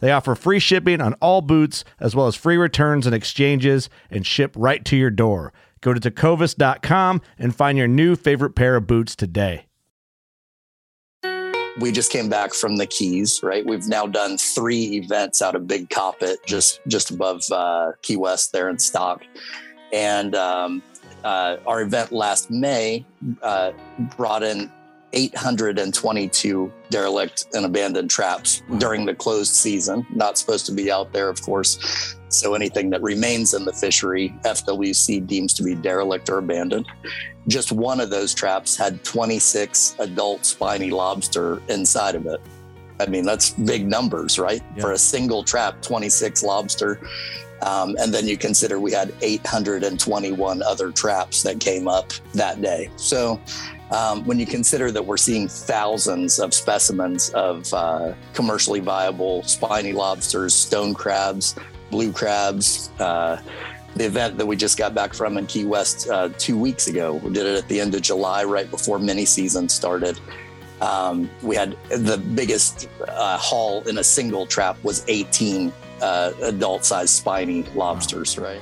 They offer free shipping on all boots, as well as free returns and exchanges, and ship right to your door. Go to tecovas.com and find your new favorite pair of boots today. We just came back from the Keys, right? We've now done three events out of Big Coppitt, just just above uh, Key West there in Stock, and um, uh, our event last May uh, brought in 822 derelict and abandoned traps during the closed season. Not supposed to be out there, of course. So anything that remains in the fishery, FWC deems to be derelict or abandoned. Just one of those traps had 26 adult spiny lobster inside of it. I mean, that's big numbers, right? Yeah. For a single trap, 26 lobster. Um, and then you consider we had 821 other traps that came up that day. So um, when you consider that we're seeing thousands of specimens of uh, commercially viable spiny lobsters, stone crabs, blue crabs, uh, the event that we just got back from in Key West uh, two weeks ago, we did it at the end of July, right before mini season started. Um, we had the biggest uh, haul in a single trap was 18 uh, adult sized spiny lobsters, right?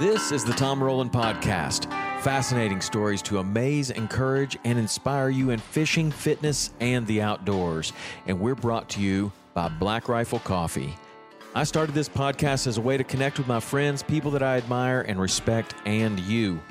This is the Tom Rowland Podcast. Fascinating stories to amaze, encourage, and inspire you in fishing, fitness, and the outdoors. And we're brought to you by Black Rifle Coffee. I started this podcast as a way to connect with my friends, people that I admire and respect, and you.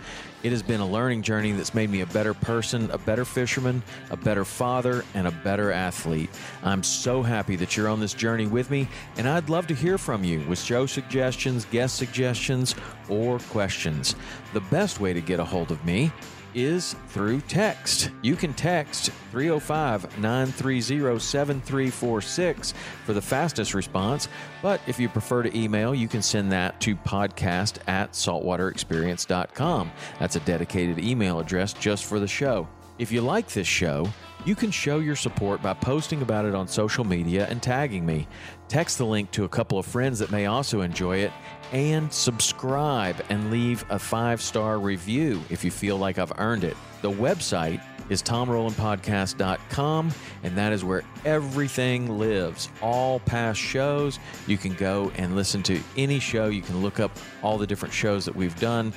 It has been a learning journey that's made me a better person, a better fisherman, a better father, and a better athlete. I'm so happy that you're on this journey with me, and I'd love to hear from you with show suggestions, guest suggestions, or questions. The best way to get a hold of me is through text. You can text 305 930 7346 for the fastest response. But if you prefer to email, you can send that to podcast at saltwaterexperience.com. That's a dedicated email address just for the show. If you like this show, you can show your support by posting about it on social media and tagging me. Text the link to a couple of friends that may also enjoy it and subscribe and leave a five star review if you feel like I've earned it. The website is tomrowlandpodcast.com, and that is where everything lives. All past shows, you can go and listen to any show. You can look up all the different shows that we've done,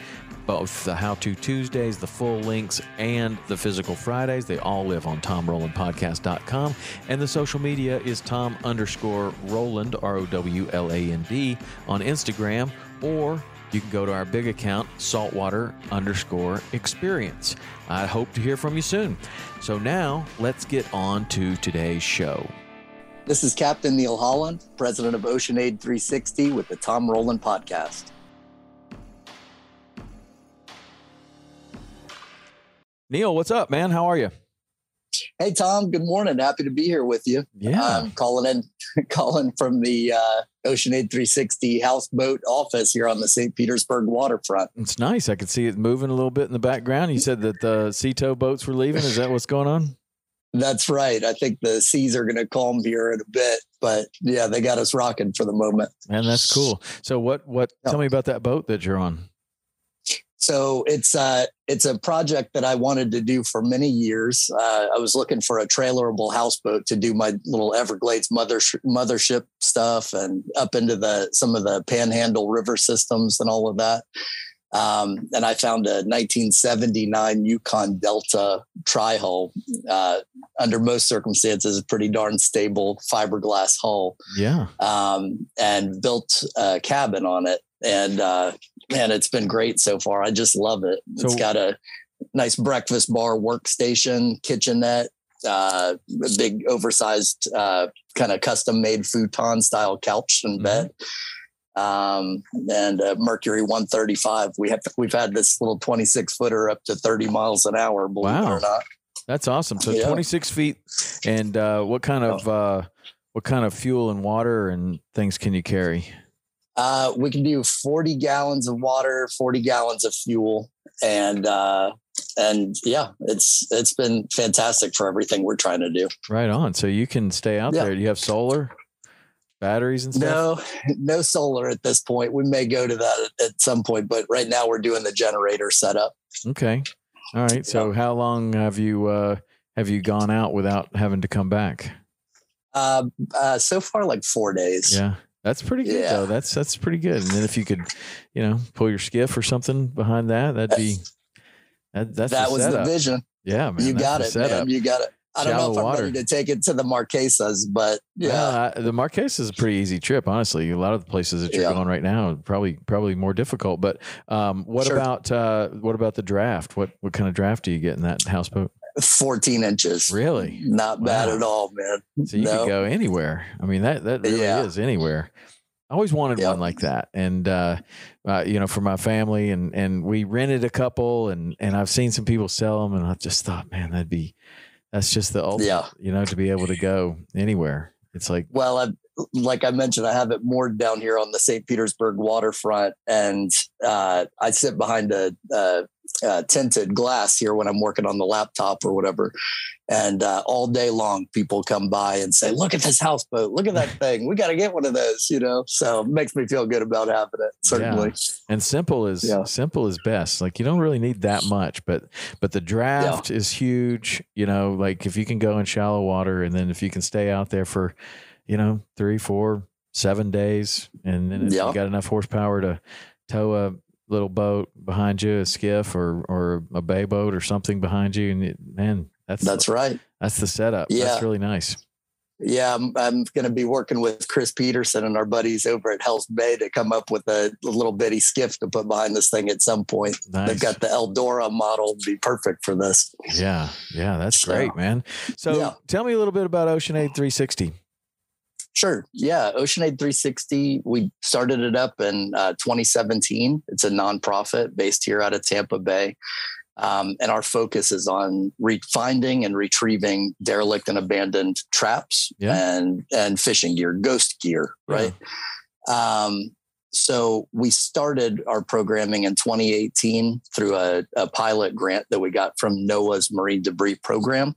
both the How To Tuesdays, the full links, and the physical Fridays. They all live on tomrowlandpodcast.com. And the social media is Tom underscore Rowland, R O W L A N D, on Instagram, or you can go to our big account, saltwater underscore experience. I hope to hear from you soon. So now let's get on to today's show. This is Captain Neil Holland, president of Ocean Aid 360 with the Tom Rowland Podcast. Neil, what's up, man? How are you? Hey, Tom. Good morning. Happy to be here with you. Yeah. Um, calling in, calling from the uh, Ocean Aid 360 houseboat office here on the St. Petersburg waterfront. It's nice. I could see it moving a little bit in the background. You said that the sea tow boats were leaving. Is that what's going on? That's right. I think the seas are going to calm here in a bit, but yeah, they got us rocking for the moment. And that's cool. So what what tell me about that boat that you're on? So it's uh it's a project that I wanted to do for many years. Uh, I was looking for a trailerable houseboat to do my little Everglades mother mothership stuff and up into the some of the Panhandle river systems and all of that. Um, and I found a 1979 Yukon Delta tri hull. Uh, under most circumstances, a pretty darn stable fiberglass hull. Yeah. Um, and built a cabin on it. And uh, man, it's been great so far. I just love it. So, it's got a nice breakfast bar, workstation, kitchenette, uh, a big oversized uh, kind of custom made futon style couch and mm-hmm. bed um, and uh, Mercury 135. We have we've had this little 26 footer up to 30 miles an hour. Believe wow. it or not. That's awesome. So yeah. 26 feet, and uh, what kind of oh. uh, what kind of fuel and water and things can you carry? Uh, we can do 40 gallons of water, 40 gallons of fuel, and uh, and yeah, it's it's been fantastic for everything we're trying to do. Right on. So you can stay out yeah. there. Do you have solar? batteries and stuff? No, no solar at this point. We may go to that at, at some point, but right now we're doing the generator setup. Okay. All right. So yeah. how long have you uh have you gone out without having to come back? Uh, uh so far like 4 days. Yeah. That's pretty good yeah. though. That's that's pretty good. And then if you could, you know, pull your skiff or something behind that, that'd be that, that's that was setup. the vision. Yeah, man. You got it, man. You got it. I don't know if I'm water. ready to take it to the Marquesas, but yeah, the Marquesas is a pretty easy trip. Honestly, a lot of the places that you're yeah. going right now probably probably more difficult. But um, what sure. about uh, what about the draft? What what kind of draft do you get in that houseboat? 14 inches. Really? Not wow. bad at all, man. So you no. could go anywhere. I mean, that that really yeah. is anywhere. I always wanted yep. one like that, and uh, uh, you know, for my family, and and we rented a couple, and and I've seen some people sell them, and I just thought, man, that'd be that's just the ultimate, yeah. you know, to be able to go anywhere. It's like, well, I've, like I mentioned, I have it moored down here on the St. Petersburg waterfront, and uh, I sit behind a, a, a, tinted glass here when I'm working on the laptop or whatever. And uh, all day long, people come by and say, "Look at this houseboat! Look at that thing! We got to get one of those!" You know, so it makes me feel good about having it. Certainly, yeah. and simple is yeah. simple is best. Like you don't really need that much, but but the draft yeah. is huge. You know, like if you can go in shallow water, and then if you can stay out there for you know, three, four, seven days. And then if you got enough horsepower to tow a little boat behind you, a skiff or, or a bay boat or something behind you. And it, man, that's, that's right. That's the setup. Yeah. That's really nice. Yeah, I'm, I'm going to be working with Chris Peterson and our buddies over at Hell's Bay to come up with a, little bitty skiff to put behind this thing at some point. Nice. They've got the Eldora model, to be perfect for this. Yeah, yeah, that's so, great, man. So, yeah. tell me a little bit about Oceanaid 360. Sure. Yeah. Oceanaid 360, we started it up in uh, 2017. It's a nonprofit based here out of Tampa Bay. Um, and our focus is on re- finding and retrieving derelict and abandoned traps yeah. and, and fishing gear, ghost gear, right? Yeah. Um, so we started our programming in 2018 through a, a pilot grant that we got from NOAA's Marine Debris Program.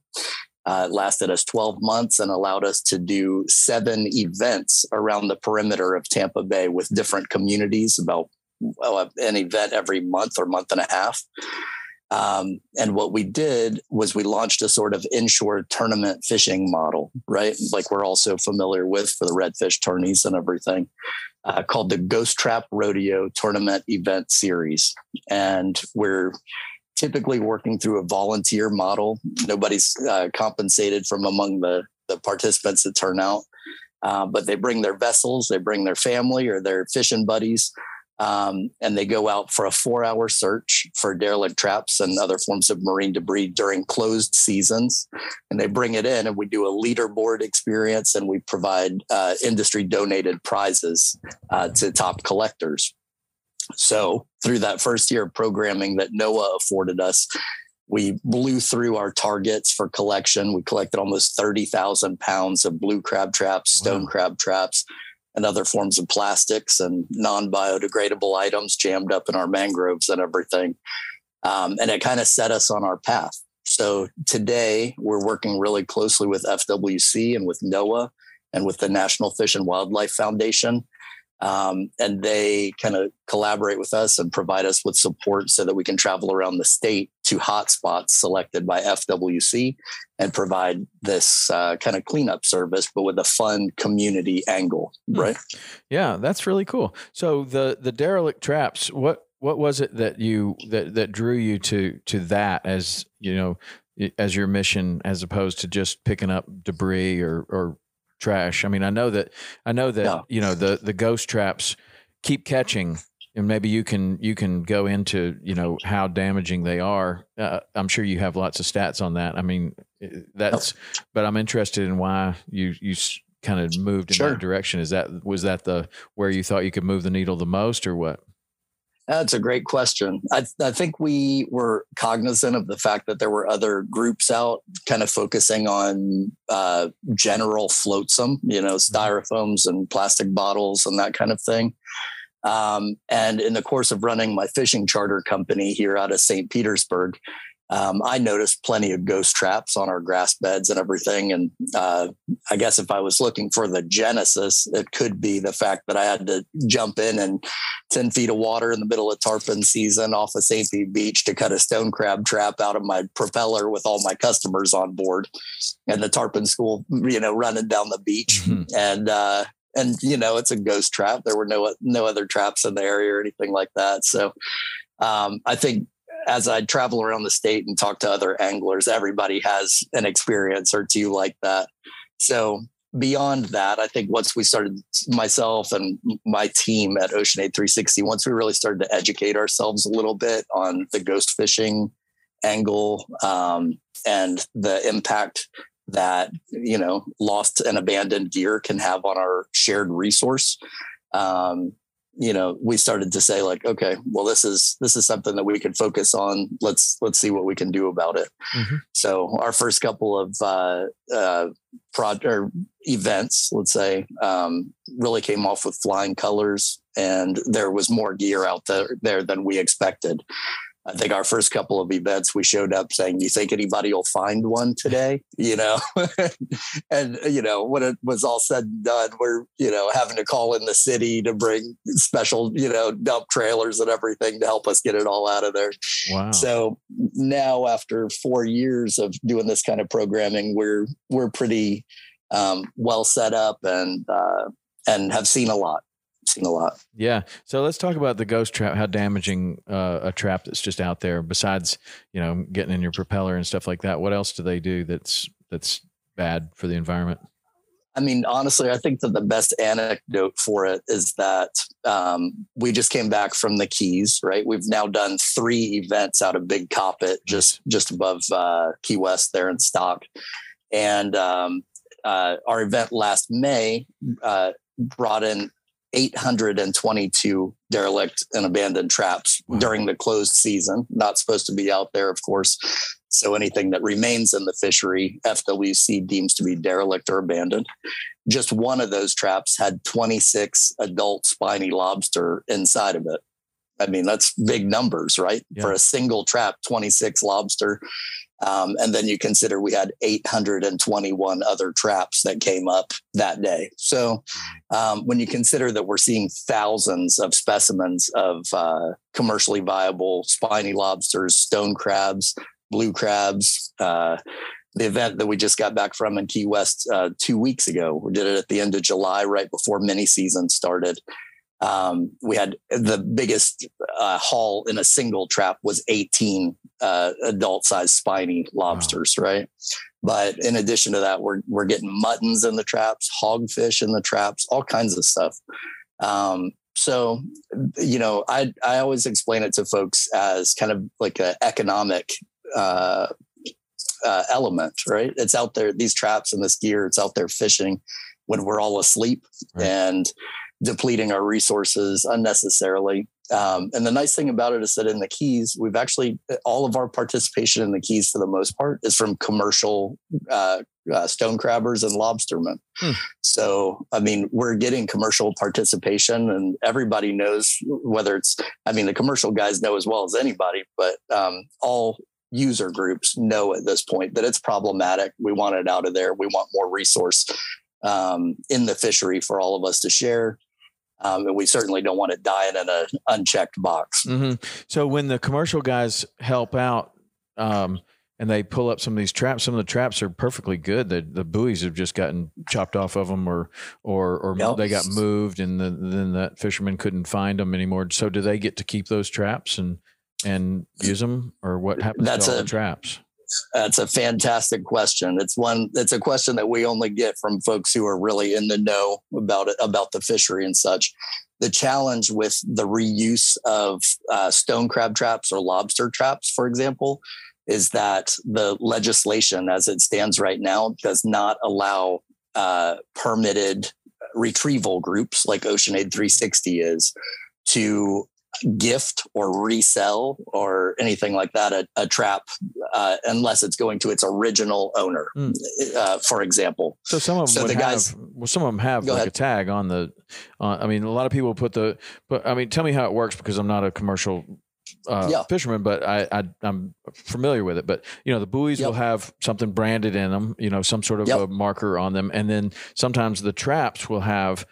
Uh, lasted us 12 months and allowed us to do seven events around the perimeter of Tampa Bay with different communities, about well, an event every month or month and a half. Um, and what we did was we launched a sort of inshore tournament fishing model, right? Like we're also familiar with for the redfish tourneys and everything, uh, called the Ghost Trap Rodeo Tournament Event Series. And we're typically working through a volunteer model. Nobody's uh, compensated from among the, the participants that turn out, uh, but they bring their vessels, they bring their family or their fishing buddies, um, and they go out for a four hour search for derelict traps and other forms of marine debris during closed seasons. And they bring it in, and we do a leaderboard experience and we provide uh, industry donated prizes uh, to top collectors. So, through that first year of programming that NOAA afforded us, we blew through our targets for collection. We collected almost 30,000 pounds of blue crab traps, stone wow. crab traps, and other forms of plastics and non biodegradable items jammed up in our mangroves and everything. Um, and it kind of set us on our path. So today we're working really closely with FWC and with NOAA and with the National Fish and Wildlife Foundation. Um, and they kind of collaborate with us and provide us with support so that we can travel around the state to hotspots selected by FWC and provide this uh, kind of cleanup service, but with a fun community angle, hmm. right? Yeah, that's really cool. So the the derelict traps, what what was it that you that that drew you to to that as you know as your mission as opposed to just picking up debris or or trash. I mean, I know that I know that yeah. you know the the ghost traps keep catching, and maybe you can you can go into you know how damaging they are. Uh, I'm sure you have lots of stats on that. I mean, that's but I'm interested in why you you kind of moved in sure. that direction. Is that was that the where you thought you could move the needle the most, or what? That's a great question. I, I, think we were cognizant of the fact that there were other groups out kind of focusing on uh, general flotsam, you know, mm-hmm. styrofoams and plastic bottles and that kind of thing. Um, and in the course of running my fishing charter company here out of St. Petersburg, um, I noticed plenty of ghost traps on our grass beds and everything. And uh, I guess if I was looking for the genesis, it could be the fact that I had to jump in and 10 feet of water in the middle of tarpon season off of St. Pete Beach to cut a stone crab trap out of my propeller with all my customers on board and the tarpon school, you know, running down the beach. Mm-hmm. And, uh, and you know it's a ghost trap. There were no no other traps in the area or anything like that. So um, I think as I travel around the state and talk to other anglers, everybody has an experience or two like that. So beyond that, I think once we started, myself and my team at Ocean Aid 360, once we really started to educate ourselves a little bit on the ghost fishing angle um, and the impact that you know lost and abandoned gear can have on our shared resource um, you know we started to say like okay well this is this is something that we can focus on. Let's let's see what we can do about it. Mm-hmm. so our first couple of uh uh prod or events let's say um really came off with flying colors and there was more gear out there there than we expected I think our first couple of events, we showed up saying, "You think anybody will find one today?" You know, and you know when it was all said and done, we're you know having to call in the city to bring special you know dump trailers and everything to help us get it all out of there. Wow! So now, after four years of doing this kind of programming, we're we're pretty um, well set up and uh, and have seen a lot seen a lot. Yeah. So let's talk about the ghost trap. How damaging uh, a trap that's just out there. Besides, you know, getting in your propeller and stuff like that. What else do they do that's that's bad for the environment? I mean, honestly, I think that the best anecdote for it is that um, we just came back from the Keys, right? We've now done three events out of Big Coppitt, just just above uh, Key West there in Stock, and um, uh, our event last May uh, brought in 822 derelict and abandoned traps wow. during the closed season. Not supposed to be out there, of course. So anything that remains in the fishery, FWC deems to be derelict or abandoned. Just one of those traps had 26 adult spiny lobster inside of it. I mean, that's big numbers, right? Yeah. For a single trap, 26 lobster. Um, and then you consider we had 821 other traps that came up that day. So um, when you consider that we're seeing thousands of specimens of uh, commercially viable spiny lobsters, stone crabs, blue crabs, uh, the event that we just got back from in Key West uh, two weeks ago, we did it at the end of July, right before mini season started. Um, we had the biggest uh, haul in a single trap was 18 uh, adult sized spiny lobsters, wow. right? But in addition to that, we're we're getting muttons in the traps, hogfish in the traps, all kinds of stuff. Um, so, you know, I I always explain it to folks as kind of like an economic uh, uh, element, right? It's out there, these traps and this gear, it's out there fishing when we're all asleep, right. and depleting our resources unnecessarily. Um, and the nice thing about it is that in the Keys, we've actually all of our participation in the Keys for the most part is from commercial uh, uh, stone crabbers and lobstermen. Hmm. So, I mean, we're getting commercial participation, and everybody knows whether it's. I mean, the commercial guys know as well as anybody, but um, all user groups know at this point that it's problematic. We want it out of there. We want more resource um, in the fishery for all of us to share. Um, and we certainly don't want it dying in an unchecked box. Mm-hmm. So when the commercial guys help out um, and they pull up some of these traps, some of the traps are perfectly good. The the buoys have just gotten chopped off of them, or or or yep. they got moved, and the, then that fisherman couldn't find them anymore. So do they get to keep those traps and and use them, or what happens That's to all a, the traps? That's a fantastic question. It's one. It's a question that we only get from folks who are really in the know about it, about the fishery and such. The challenge with the reuse of uh, stone crab traps or lobster traps, for example, is that the legislation, as it stands right now, does not allow uh, permitted retrieval groups like OceanAid 360 is to gift or resell or anything like that a, a trap uh, unless it's going to its original owner mm. uh, for example so some of them so the guys have, well some of them have like ahead. a tag on the uh, i mean a lot of people put the but i mean tell me how it works because i'm not a commercial uh, yeah. fisherman, but I, I am familiar with it. But you know, the buoys yep. will have something branded in them, you know, some sort of yep. a marker on them, and then sometimes the traps will have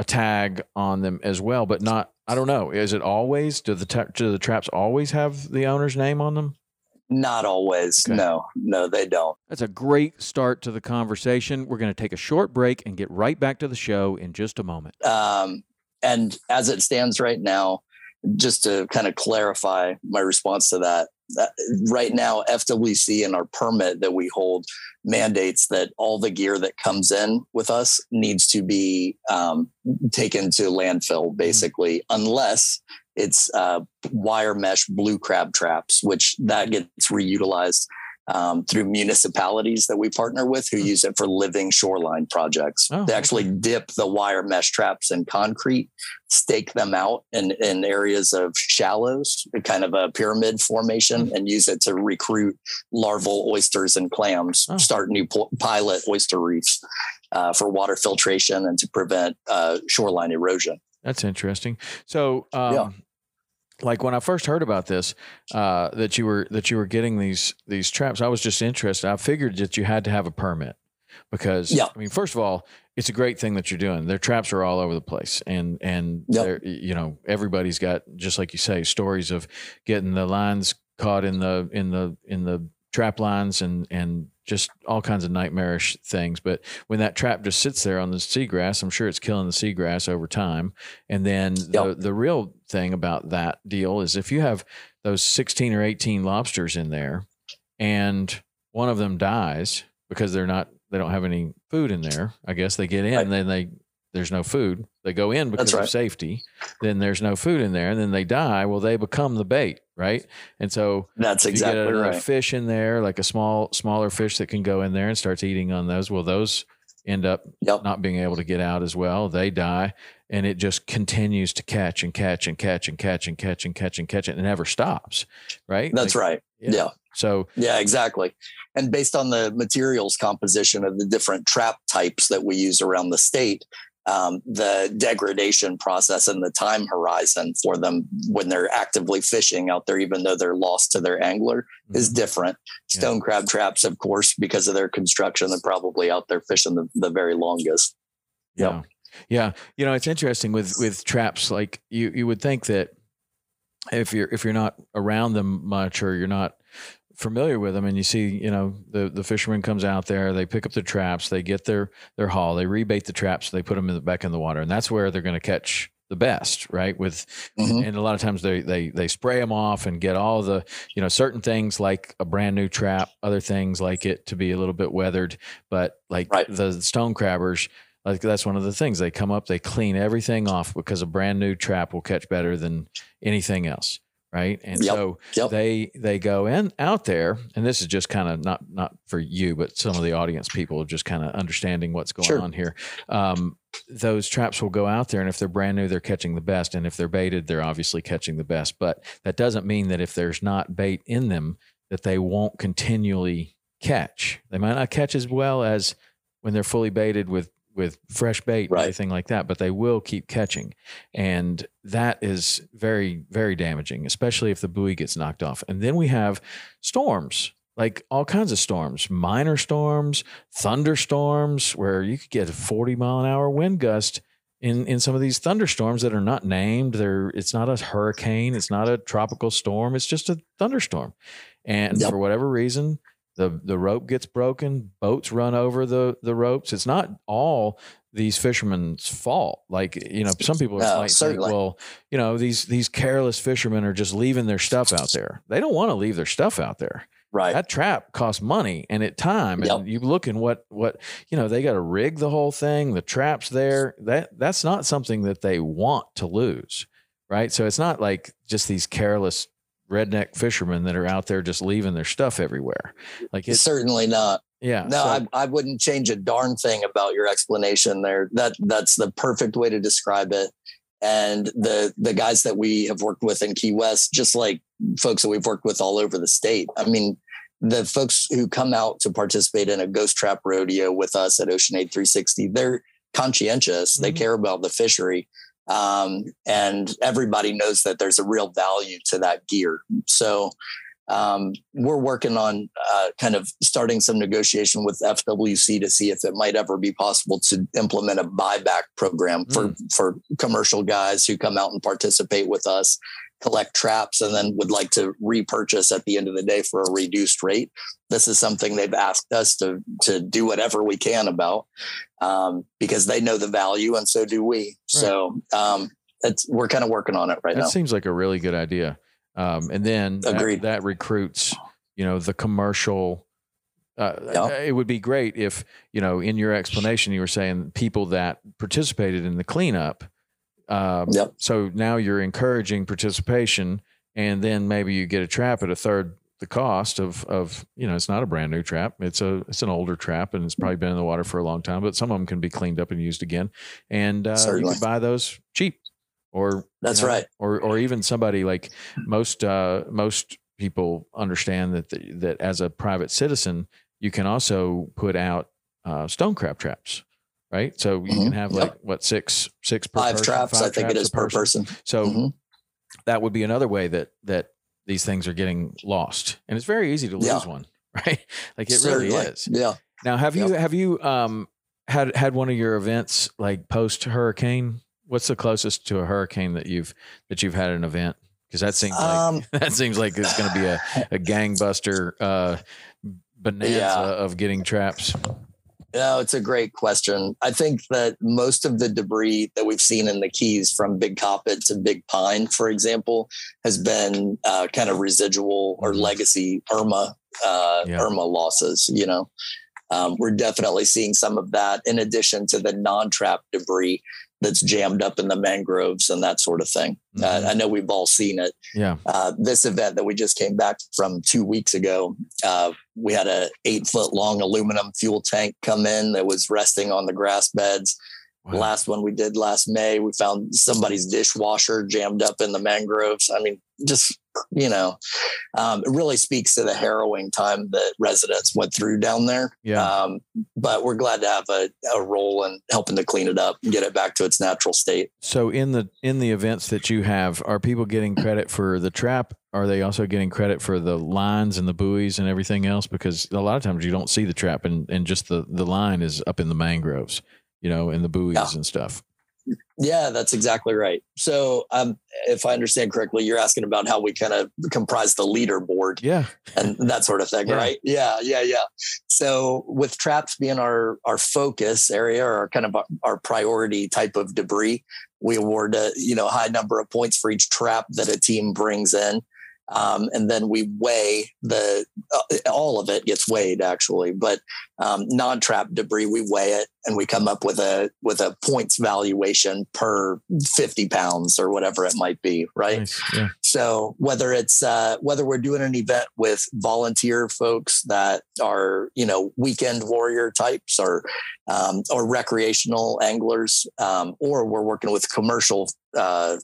a tag on them as well, but not. I don't know. Is it always? Do the ta- do the traps always have the owner's name on them? Not always. Okay. No, no, they don't. That's a great start to the conversation. We're going to take a short break and get right back to the show in just a moment. Um, and as it stands right now, just to kind of clarify my response to that, that, right now FWC and our permit that we hold mandates that all the gear that comes in with us needs to be um, taken to landfill mm-hmm. basically mm-hmm. unless it's uh, wire mesh blue crab traps which that gets reutilized um, through municipalities that we partner with who hmm. use it for living shoreline projects. Oh, they actually okay. dip the wire mesh traps in concrete, stake them out in, in areas of shallows, kind of a pyramid formation, mm-hmm. and use it to recruit larval oysters and clams, oh. start new pilot oyster reefs uh, for water filtration and to prevent uh, shoreline erosion. That's interesting. So, um, yeah like when I first heard about this, uh, that you were that you were getting these these traps, I was just interested. I figured that you had to have a permit because yeah. I mean, first of all, it's a great thing that you're doing. Their traps are all over the place, and and yep. you know everybody's got just like you say stories of getting the lines caught in the in the in the trap lines and and just all kinds of nightmarish things. But when that trap just sits there on the seagrass, I'm sure it's killing the seagrass over time. And then yep. the the real thing about that deal is if you have those 16 or 18 lobsters in there, and one of them dies because they're not they don't have any food in there. I guess they get in right. and then they there's no food. They go in because right. of safety. Then there's no food in there, and then they die. Well, they become the bait, right? And so that's exactly you get a, right. A fish in there, like a small, smaller fish that can go in there and starts eating on those. Well, those end up yep. not being able to get out as well. They die, and it just continues to catch and catch and catch and catch and catch and catch and catch and it never stops, right? That's like, right. Yeah. yeah. So yeah, exactly. And based on the materials composition of the different trap types that we use around the state, um, the degradation process and the time horizon for them when they're actively fishing out there, even though they're lost to their angler, mm-hmm. is different. Stone yeah. crab traps, of course, because of their construction, they're probably out there fishing the, the very longest. Yeah. Yep. Yeah. You know, it's interesting with with traps, like you you would think that if you're if you're not around them much or you're not familiar with them and you see you know the the fisherman comes out there they pick up the traps they get their their haul they rebait the traps they put them in the back in the water and that's where they're going to catch the best right with mm-hmm. and a lot of times they they they spray them off and get all the you know certain things like a brand new trap other things like it to be a little bit weathered but like right. the stone crabbers like that's one of the things they come up they clean everything off because a brand new trap will catch better than anything else right and yep. so yep. they they go in out there and this is just kind of not not for you but some of the audience people are just kind of understanding what's going sure. on here um, those traps will go out there and if they're brand new they're catching the best and if they're baited they're obviously catching the best but that doesn't mean that if there's not bait in them that they won't continually catch they might not catch as well as when they're fully baited with with fresh bait Right. everything like that, but they will keep catching. And that is very, very damaging, especially if the buoy gets knocked off. And then we have storms, like all kinds of storms, minor storms, thunderstorms, where you could get a 40 mile an hour wind gust in, in some of these thunderstorms that are not named. They're it's not a hurricane, it's not a tropical storm, it's just a thunderstorm. And Yep. for whatever reason, the the rope gets broken, boats run over the the ropes. It's not all these fishermen's fault. Like you know, some people No, might think, well, you know, these these careless fishermen are just leaving their stuff out there. They don't want to leave their stuff out there. Right. That trap costs money and it time. And you look in what what you know, they got to rig the whole thing. The traps there. That that's not something that they want to lose, right? So it's not like just these careless redneck fishermen that are out there just leaving their stuff everywhere. Like it's Certainly not. yeah. No, so- I, I wouldn't change a darn thing about your explanation there. That that's the perfect way to describe it. And the the guys that we have worked with in Key West, just like folks that we've worked with all over the state. I mean, the folks who come out to participate in a ghost trap rodeo with us at Ocean Aid 360, they're conscientious. They Mhm. care about the fishery. Um, and everybody knows that there's a real value to that gear. So um, we're working on uh, kind of starting some negotiation with FWC to see if it might ever be possible to implement a buyback program for for commercial guys who come out and participate with us, collect traps, and then would like to repurchase at the end of the day for a reduced rate. This is something they've asked us to to do whatever we can about um, because they know the value and so do we. So um, it's we're kind of working on it right that now. That seems like a really good idea. Um, and then that, Agreed. that recruits, you know, the commercial. Uh, Yeah. It would be great if, you know, in your explanation, you were saying people that participated in the cleanup. Um, Yep. So now you're encouraging participation, and then maybe you get a trap at a third the cost of of you know it's not a brand new trap it's a it's an older trap and it's probably been in the water for a long time but some of them can be cleaned up and used again and uh, you could buy those cheap or That's you know, right. or or even somebody like most uh most people understand that the, that as a private citizen you can also put out uh, stone crab traps right so you can Mhm. have Yep. like what six six per Five person, traps, five I think it traps is per person. so Mhm. that would be another way that that these things are getting lost and it's very easy to lose Yeah. one right like it Certainly. really is Yeah. now have you have you um had had one of your events like post hurricane what's the closest to a hurricane that you've that you've had an event because that seems like Um, that seems like it's going to be a, a gangbuster uh bonanza Yeah. of getting traps No, it's a great question. I think that most of the debris that we've seen in the Keys, from Big Coppitt to Big Pine, for example, has been uh, kind of residual or Mhm. legacy Irma uh, Yeah. Irma losses. You know, um, we're definitely seeing some of that in addition to the non-trap debris that's jammed up in the mangroves and that sort of thing. Mhm. Uh, I know we've all seen it. yeah uh, this event that we just came back from two weeks ago, uh, we had a eight foot long aluminum fuel tank come in that was resting on the grass beds. Wow. Last one we did last May, we found somebody's dishwasher jammed up in the mangroves. I mean, just you know, um, it really speaks to the harrowing time that residents went through down there. yeah Um, but we're glad to have a, a role in helping to clean it up and get it back to its natural state. So in the in the events that you have, are people getting credit for the trap? Are they also getting credit for the lines and the buoys and everything else? Because a lot of times you don't see the trap and, and just the, the line is up in the mangroves, you know, and the buoys Yeah. and stuff. Yeah, that's exactly right. So, um, if I understand correctly, you're asking about how we kind of comprise the leaderboard Yeah. and that sort of thing, Yeah. right? Yeah, yeah, yeah. So, with traps being our our focus area or kind of our, our priority type of debris, we award a you know high number of points for each trap that a team brings in. Um, and then we weigh the uh, all of it gets weighed actually, but um, non-trap debris we weigh it and we come up with a with a points valuation per 50 pounds or whatever it might be, right? Nice. Yeah. So whether it's uh, whether we're doing an event with volunteer folks that are you know weekend warrior types or um, or recreational anglers, um, or we're working with commercial uh,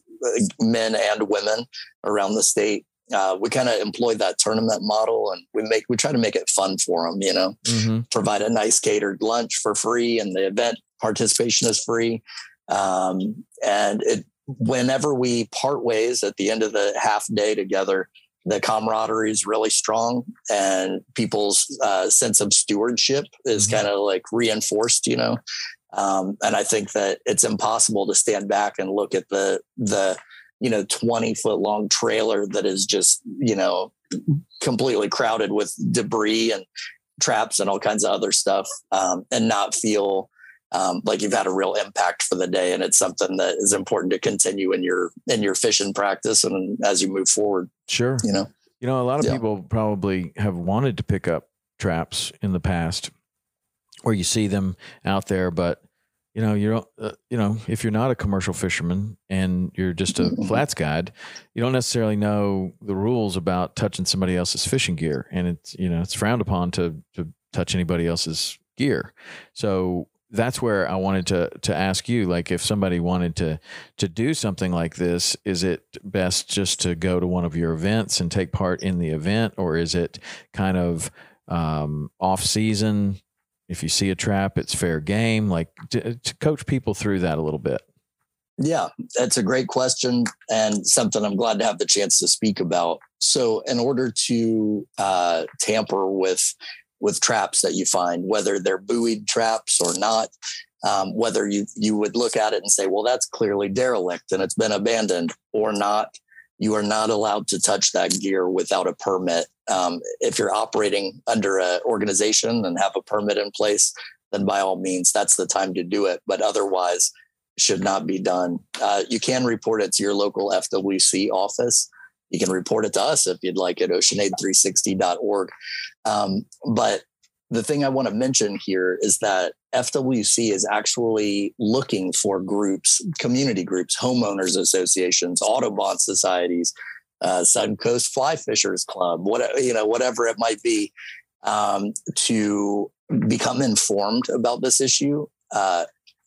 men and women around the state, uh, we kind of employ that tournament model, and we make we try to make it fun for them. You know, hmm provide a nice catered lunch for free, and the event Participation is free. Um, and it, whenever we part ways at the end of the half day together, the camaraderie is really strong and people's uh, sense of stewardship is mm-hmm. kind of like reinforced, you know. Um, and I think that it's impossible to stand back and look at the the you know 20 foot long trailer that is just you know completely crowded with debris and traps and all kinds of other stuff um, and not feel um, like you've had a real impact for the day. And it's something that is important to continue in your in your fishing practice and as you move forward sure. you know? You know a lot of yeah. people probably have wanted to pick up traps in the past where you see them out there but you know you don't uh, you know if you're not a commercial fisherman and you're just a mm-hmm. flats guide you don't necessarily know the rules about touching somebody else's fishing gear. And it's you know it's frowned upon to to touch anybody else's gear. So that's where I wanted to to ask you like if somebody wanted to to do something like this is it best just to go to one of your events and take part in the event? Or is it kind of um, off season if you see a trap, it's fair game. Like to, to coach people through that a little bit. Yeah, that's a great question and something I'm glad to have the chance to speak about. So, in order to uh, tamper with with traps that you find, whether they're buoyed traps or not, um, whether you you would look at it and say, well, that's clearly derelict and it's been abandoned, or not, you are not allowed to touch that gear without a permit. Um, if you're operating under an organization and have a permit in place, then by all means, that's the time to do it. But otherwise, should not be done. Uh, you can report it to your local FWC office. You can report it to us if you'd like at oceanaid360.org. Um, but the thing I want to mention here is that FWC is actually looking for groups, community groups, homeowners associations, Audubon societies, uh, Suncoast Fly Fishers Club, what you know, whatever it might be, um, to become informed about this issue. Uh,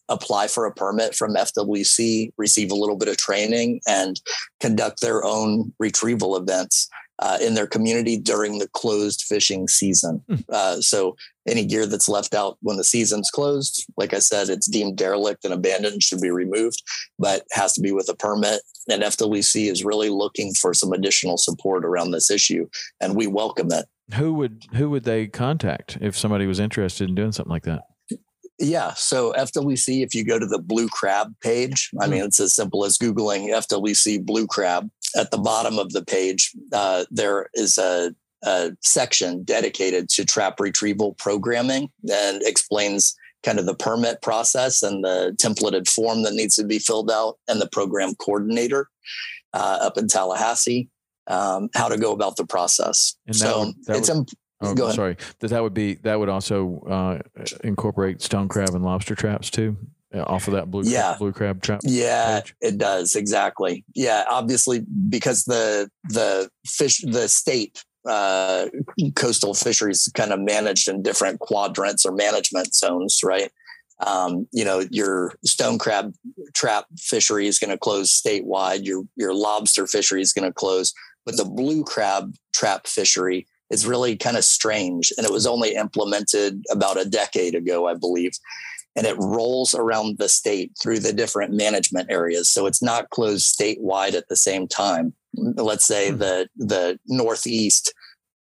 apply for a permit from FWC, receive a little bit of training, and conduct their own retrieval events uh, in their community during the closed fishing season. Mm. Uh, so any gear that's left out when the season's closed, like I said, it's deemed derelict and abandoned, should be removed, but has to be with a permit. And FWC is really looking for some additional support around this issue, and we welcome it. Who would who would they contact if somebody was interested in doing something like that? Yeah. So FWC, if you go to the blue crab page, I mean, it's as simple as Googling FWC blue crab. At the bottom of the page, uh, there is a, a, section dedicated to trap retrieval programming and explains kind of the permit process and the templated form that needs to be filled out and the program coordinator uh, up in Tallahassee, um, how to go about the process. And so would, it's, would, Oh, sorry. That that would be that would also uh, incorporate stone crab and lobster traps too, uh, off of that blue yeah. crab, blue crab trap. Yeah, page. it does exactly. Yeah, obviously because the the fish the state uh, coastal fisheries kind of managed in different quadrants or management zones, right? Um, you know, your stone crab trap fishery is going to close statewide. Your your lobster fishery is going to close, but the blue crab trap fishery is really kind of strange. And it was only implemented about a decade ago, I believe. And it rolls around the state through the different management areas. So it's not closed statewide at the same time. Let's say hmm. the the Northeast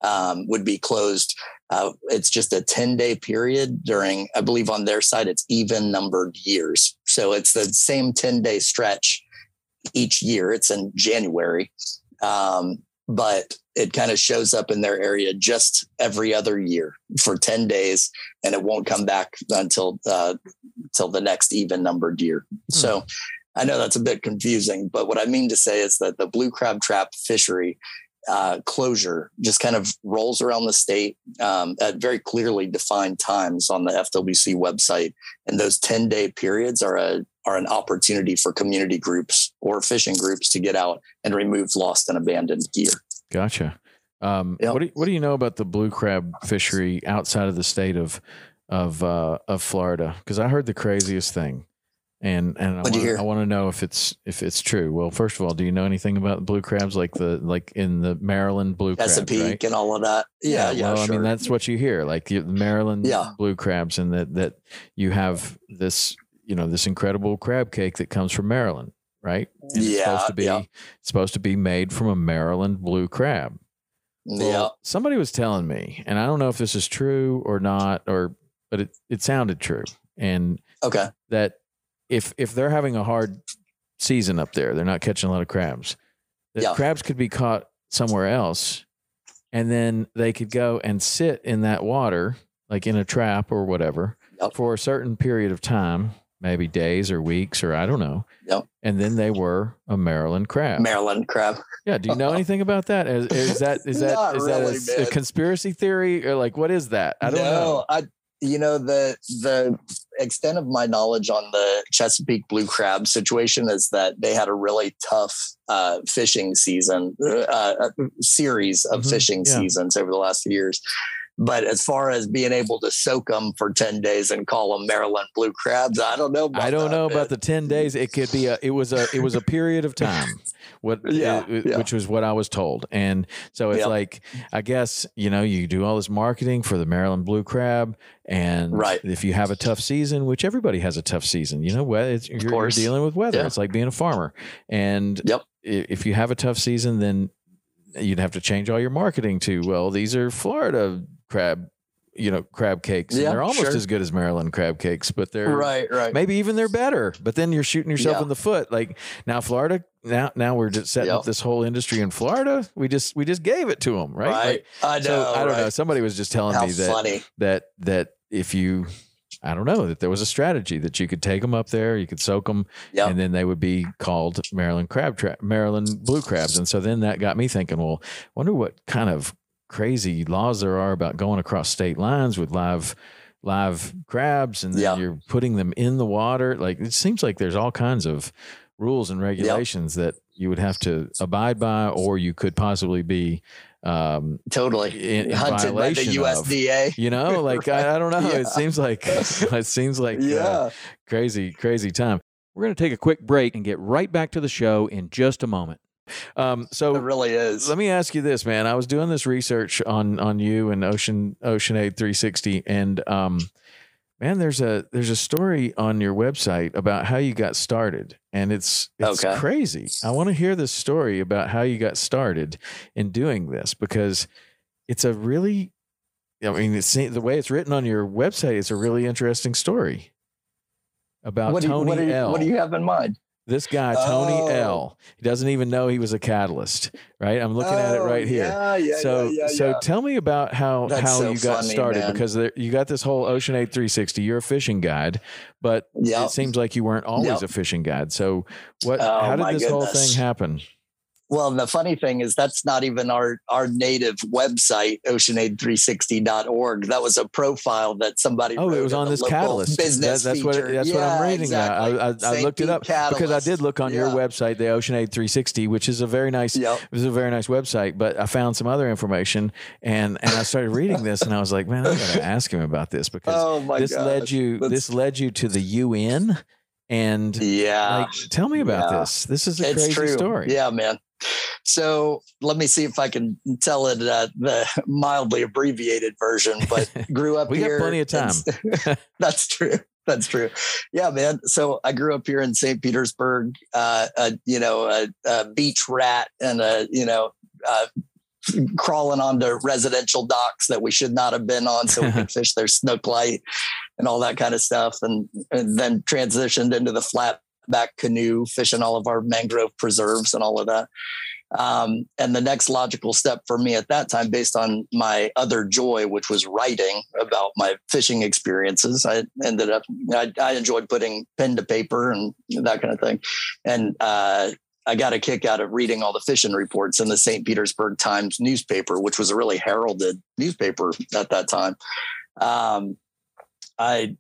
um, would be closed. Uh, it's just a 10 day period during, I believe on their side, it's even numbered years. So it's the same 10 day stretch each year. It's in January. Um, but it kind of shows up in their area just every other year for 10 days and it won't come back until uh, until the next even numbered year hmm. so i know that's a bit confusing but what i mean to say is that the blue crab trap fishery uh, closure just kind of rolls around the state um, at very clearly defined times on the FWC website, and those ten day periods are a are an opportunity for community groups or fishing groups to get out and remove lost and abandoned gear. Gotcha. Um, yep. What do you, what do you know about the blue crab fishery outside of the state of of uh, of Florida? Because I heard the craziest thing. and and I wanna, hear? I want to know if it's if it's true. Well, first of all, do you know anything about blue crabs, like the like in the Maryland blue? Chesapeake right? and all of that. Yeah, yeah. well, sure. I mean, that's what you hear, like the Maryland Yeah. blue crabs, and that that you have this, you know, this incredible crab cake that comes from Maryland, right? And it's Yeah, supposed to be yeah. it's supposed to be made from a Maryland blue crab. Well, yeah. somebody was telling me, and I don't know if this is true or not, or but it it sounded true, and Okay. that if if they're having a hard season up there, they're not catching a lot of crabs. That Yeah. crabs could be caught somewhere else, and then they could go and sit in that water, like in a trap or whatever, Yep. for a certain period of time, maybe days or weeks or I don't know. Yep. And then they were a Maryland crab. Maryland crab. yeah. Do you know anything about that? Is, is that is that is that a really, s- a, man. conspiracy theory or like what is that? I don't no, know. I you know the the extent of my knowledge on the Chesapeake blue crab situation is that they had a really tough uh, fishing season, uh, uh, series of Mhm, fishing yeah. seasons over the last few years. But as far as being able to soak them for ten days and call them Maryland blue crabs, I don't know. About I don't that, know man. about the 10 days. It could be a it was a it was a period of time. What Yeah, it- yeah. which was what I was told. And so it's Yeah. like I guess, you know, you do all this marketing for the Maryland blue crab and Right. if you have a tough season, which everybody has a tough season, you know, whether it's, you're, you're dealing with weather. It's like being a farmer. And Yep. if you have a tough season, then you'd have to change all your marketing to, well, these are Florida crab, you know, crab cakes. and Yeah, they're almost sure. as good as Maryland crab cakes, but they're Right, right. maybe even they're better but then you're shooting yourself Yeah. in the foot like now florida now now we're just setting Yep. up this whole industry in florida we just we just gave it to them right, Right. Like, I know. so i don't know somebody was just telling How me that funny. that that if you i don't know that there was a strategy that you could take them up there you could soak them Yep. and then they would be called maryland crab tra- maryland blue crabs and so then that got me thinking well wonder what kind of crazy laws there are about going across state lines with live live crabs and then Yeah. you're putting them in the water like it seems like there's all kinds of rules and regulations that you would have to abide by or you could possibly be um Totally. in, in Hunted by the violation of. USDA. you know like I, I don't know Yeah. it seems like it seems like uh, yeah. crazy, crazy time. We're going to take a quick break and get right back to the show in just a moment. Um, so It really is. let me ask you this, man. I was doing this research on on you and Ocean Ocean Aid 360, and um, man, there's a there's a story on your website about how you got started, and it's it's Okay. crazy. I want to hear this story about how you got started in doing this because it's a really, I mean, it's the way it's written on your website. It's a really interesting story about what, do you, Tony what, do you, L. what do you have in mind? This guy, Tony Oh. L. He doesn't even know he was a catalyst, right? I'm looking at it Oh, right here. Yeah, yeah, so, yeah, so tell me about how That's how so you got funny, started man. because there, you got this whole Ocean Aid 360. You're a fishing guide, but Yep. it seems like you weren't always Yep. a fishing guide. So, what? Oh, how did this whole thing happen? Well, the funny thing is that's not even our our native website, oceanaid360.org. That was a profile that somebody. Oh, it was on this catalyst. business That- that's what feature. that's what I'm Yeah, reading. now. I, I, I looked it up because I did look on your website, the OceanAid360, which is a very nice Yep. It was a very nice website, but I found some other information and and I started reading this and I was like, man, I gotta ask him about this because Oh this led you That's- this led you to the UN and Yeah. like tell me about Yeah. this. This is a it's crazy true. story. Yeah, man. So let me see if I can tell it uh, the mildly abbreviated version. But grew up We got plenty of in- that's true. That's true. Yeah, man. So I grew up here in St. Petersburg. Uh, a, you know, a, a beach rat and a you know. Uh, crawling onto residential docks that we should not have been on so we could fish their snook light and all that kind of stuff and, and then transitioned into the flat back canoe fishing all of our mangrove preserves and all of that um, and the next logical step for me at that time based on my other joy which was writing about my fishing experiences i ended up i, I enjoyed putting pen to paper and that kind of thing and uh, I got a kick out of reading all the fishing reports in the St. Petersburg Times newspaper, which was a really heralded newspaper at that time. Um, I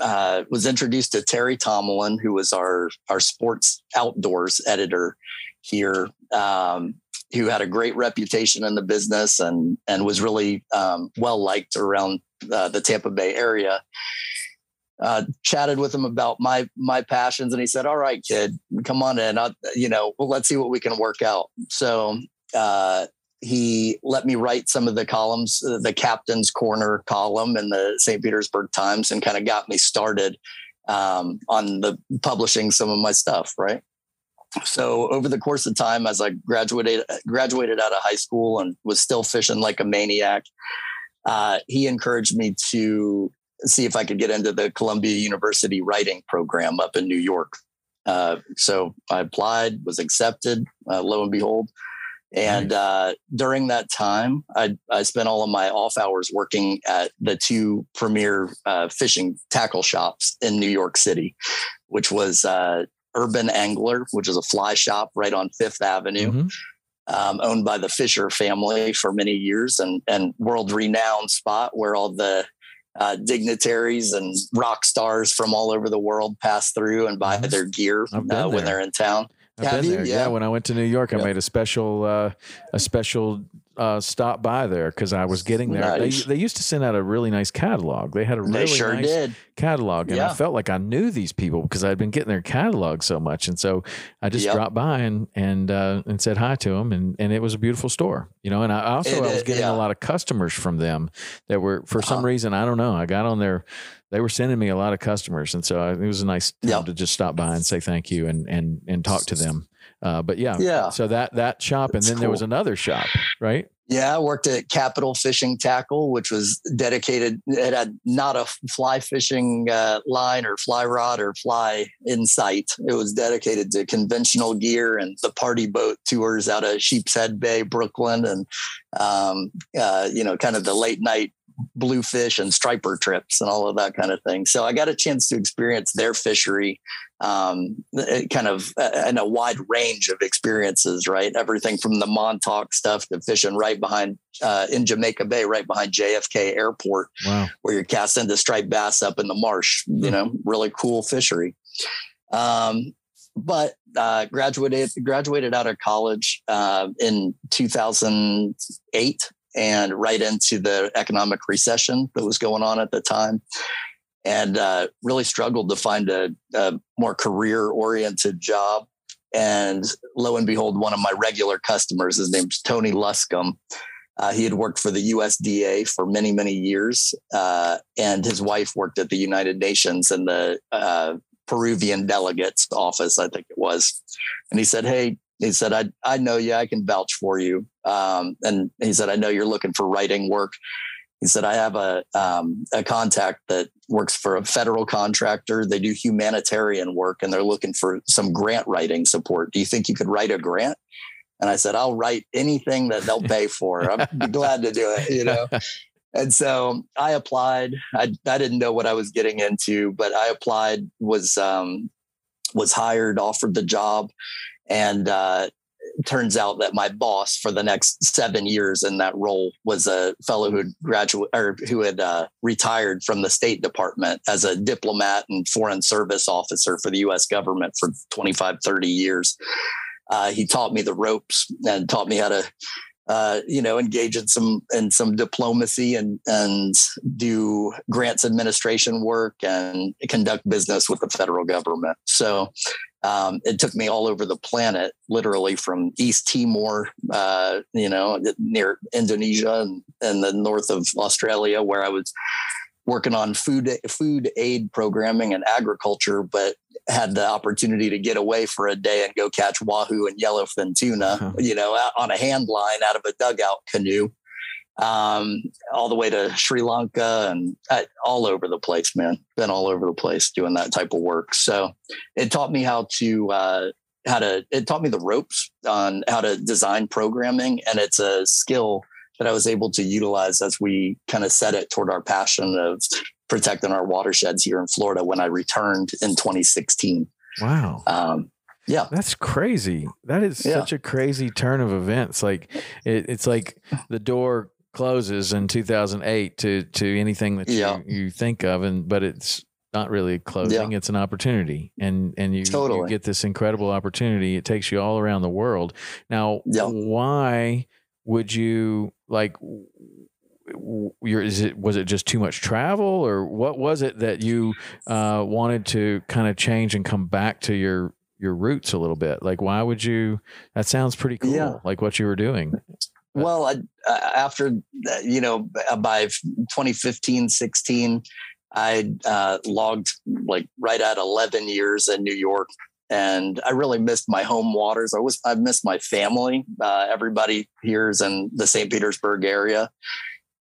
uh, was introduced to Terry Tomalin, who was our our sports outdoors editor here, um, who had a great reputation in the business and and was really um, well liked around uh, the Tampa Bay area. uh, chatted with him about my my passions, and he said, "All right, kid, come on in. I'll, you know, well, let's see what we can work out." So uh, he let me write some of the columns, uh, the captain's corner column in the St. Petersburg Times, and kind of got me started um, on the publishing some of my stuff. Right. So over the course of time, as I graduated graduated out of high school and was still fishing like a maniac, uh, he encouraged me to see if I could get into the Columbia University writing program up in New York. Uh, so I applied, was accepted, uh, lo and behold. And uh, during that time, I, I, spent all of my off hours working at the two premier uh, fishing tackle shops in New York City, which was uh, Urban Angler, which is a fly shop right on Fifth Avenue. Mm-hmm. Um, owned by the Fisher family for many years and, and world renowned spot where all the uh, dignitaries and rock stars from all over the world pass through and buy their gear uh, when they're in town. I've Have been you? there. Yeah. yeah. when I went to New York, I made a special uh, a special uh, stop by there because I was getting there. Nice. They, they used to send out a really nice catalog. They had a really they sure nice did. Catalog, and yeah. I felt like I knew these people because I'd been getting their catalog so much. And so I just yep. dropped by and and uh, and said hi to them, and and it was a beautiful store, you know. And I also it, I was getting yeah. a lot of customers from them that were for uh-huh. some reason I don't know. I got on their they were sending me a lot of customers, and so it was a nice time yep. to just stop by and say thank you and and and talk to them. Uh, but yeah, yeah. So that that shop, and then cool. there was another shop, right? Yeah, I worked at Capitol Fishing Tackle, which was dedicated. It had not a fly fishing uh, line or fly rod or fly in sight. It was dedicated to conventional gear and the party boat tours out of Sheepshead Bay, Brooklyn, and um, uh, you know, kind of the late night bluefish and striper trips and all of that kind of thing. So I got a chance to experience their fishery, um, kind of in a wide range of experiences, right? Everything from the Montauk stuff to fishing right behind uh, in Jamaica Bay, right behind JFK Airport, wow. where you're casting the striped bass up in the marsh. You know, really cool fishery. Um, but uh, graduated graduated out of college uh, in 2008 and right into the economic recession that was going on at the time and uh, really struggled to find a, a more career oriented job. And lo and behold, one of my regular customers, his name's Tony Luscombe. Uh, he had worked for the USDA for many, many years, uh, and his wife worked at the United Nations in the uh, Peruvian delegate's office, I think it was. And he said, Hey, he said, I, I know you, I can vouch for you. Um, and he said, I know you're looking for writing work. He said, I have a, um, a contact that works for a federal contractor. They do humanitarian work and they're looking for some grant writing support. Do you think you could write a grant? And I said, I'll write anything that they'll pay for. I'm glad to do it, you know? And so I applied. I, I didn't know what I was getting into, but I applied, was, um, was hired, offered the job. And uh, turns out that my boss for the next seven years in that role was a fellow who graduated or who had uh, retired from the State Department as a diplomat and foreign service officer for the U.S. government for 25, 30 years. Uh, he taught me the ropes and taught me how to uh, you know, engage in some in some diplomacy and and do grants administration work and conduct business with the federal government. So um, it took me all over the planet, literally from East Timor, uh, you know, near Indonesia and, and the north of Australia, where I was working on food food aid programming and agriculture, but had the opportunity to get away for a day and go catch wahoo and yellowfin tuna, uh-huh. you know, on a hand line out of a dugout canoe, um, all the way to Sri Lanka and uh, all over the place, man. Been all over the place doing that type of work. So it taught me how to, uh, how to, it taught me the ropes on how to design programming. And it's a skill that I was able to utilize as we kind of set it toward our passion of protecting our watersheds here in Florida when I returned in 2016. Wow. Um, yeah. That's crazy. That is yeah. such a crazy turn of events. Like it, it's like the door closes in 2008 to, to anything that yeah. you, you think of. And, but it's not really closing. Yeah. It's an opportunity and, and you, totally. you, get this incredible opportunity. It takes you all around the world. Now, why would you like your is it was it just too much travel or what was it that you uh, wanted to kind of change and come back to your your roots a little bit like why would you that sounds pretty cool Yeah. like what you were doing Well, I, uh, after uh, you know, by 2015, 16, I uh, logged like right at 11 years in New York, and I really missed my home waters. I was I missed my family. Uh, everybody here is in the St. Petersburg area,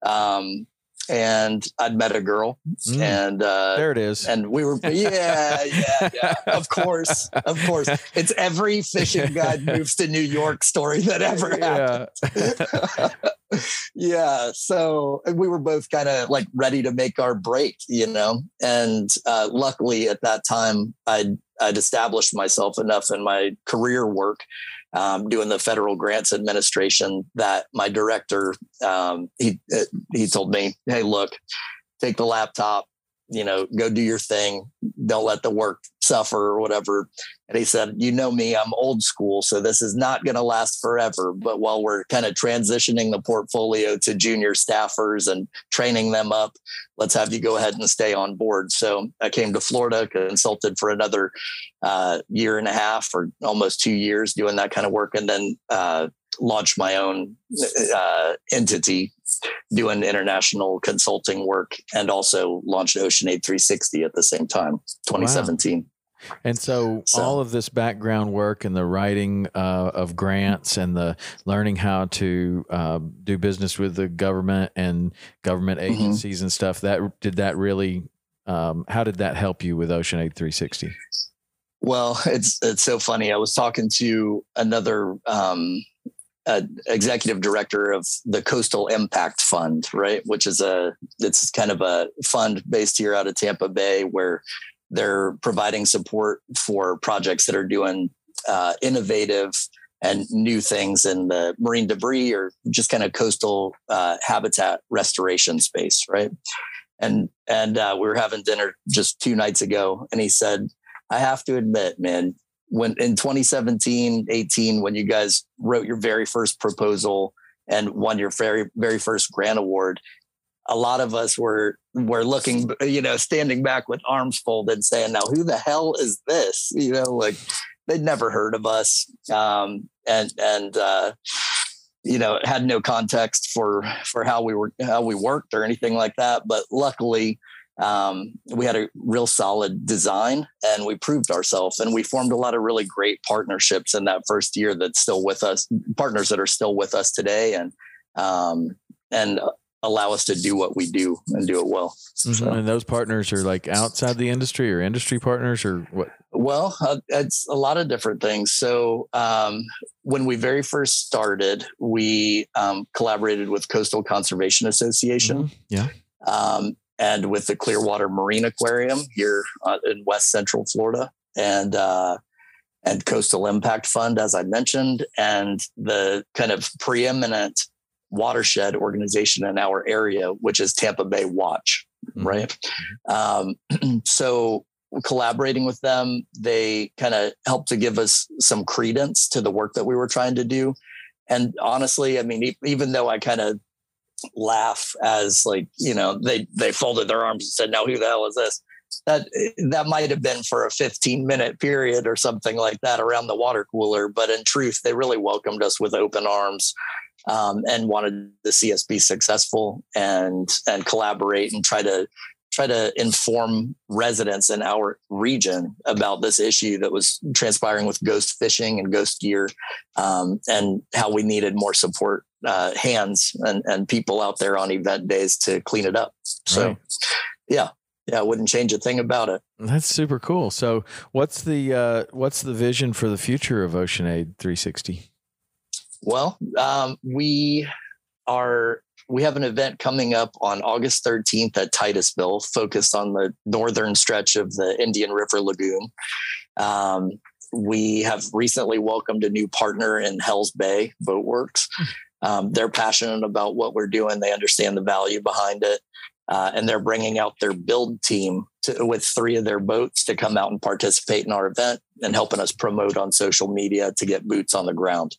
um, and I'd met a girl, Mm, and uh, there it is. and we were yeah yeah yeah. Of course of course. It's every fishing guide moves to new york story that ever happened. Yeah yeah so we were both kind of like ready to make our break you know? And uh, luckily at that time i'd i'd established myself enough in my career work um, doing the federal grants administration that my director um, he he told me hey look take the laptop you know go do your thing. Don't let the work suffer or whatever. And he said you know me i'm old school so this is not going to last forever. But while we're kind of transitioning the portfolio to junior staffers and training them up let's have you go ahead and stay on board. So i came to florida consulted for another uh, year and a half or almost two years doing that kind of work and then uh, launched my own uh, entity doing international consulting work and also launched Ocean Aid 360 at the same time, 2017. And so, So- all of this background work and the writing uh, of grants and the learning how to uh, do business with the government and government Mm-hmm. agencies and stuff that did that really um, how did that help you with Ocean Aid 360? Well, it's it's so funny. I was talking to another um, uh, executive director of the Coastal Impact Fund, right? Which is a it's kind of a fund based here out of Tampa Bay where they're providing support for projects that are doing uh, innovative and new things in the marine debris or just kind of coastal uh, habitat restoration space, right? And and uh, we were having dinner just two nights ago, and he said, "I have to admit, man, when in 2017, 18, when you guys wrote your very first proposal and won your very very first grant award." A lot of us were were looking, you know, standing back with arms folded, saying, "Now, who the hell is this?" You know, like they'd never heard of us, um, and and uh, you know had no context for for how we were how we worked or anything like that. But luckily, um, we had a real solid design, and we proved ourselves, and we formed a lot of really great partnerships in that first year. That's still with us, partners that are still with us today, and um, and allow us to do what we do and do it well. So- And those partners are like outside the industry or industry partners or what? Well, uh, it's a lot of different things. So, um, when we very first started, we um, collaborated with Coastal Conservation Association Mhm. Yeah. um, and with the Clearwater Marine Aquarium here uh, in West Central Florida, and uh, and Coastal Impact Fund, as I mentioned, and the kind of preeminent watershed organization in our area, which is Tampa Bay Watch, Mhm. right? Um, so collaborating with them, they kind of helped to give us some credence to the work that we were trying to do. And honestly, I mean, even though I kind of laugh as like, you know, they they folded their arms and said, "Now who the hell is this?" That that might have been for a 15 minute period or something like that around the water cooler, but in truth, they really welcomed us with open arms um, and wanted to see us be successful and and collaborate and try to try to inform residents in our region about this issue that was transpiring with ghost fishing and ghost gear um, and how we needed more support uh, hands and, and people out there on event days to clean it up so Right. yeah yeah i wouldn't change a thing about it That's super cool. So, what's the uh, what's the vision for the future of Ocean Aid 360? Well, um, we are we have an event coming up on August 13th at Titusville, focused on the northern stretch of the Indian River Lagoon. Um, we have recently welcomed a new partner in Hells Bay Boatworks. Um, they're passionate about what we're doing. They understand the value behind it. Uh, and they're bringing out their build team to, with three of their boats to come out and participate in our event and helping us promote on social media to get boots on the ground.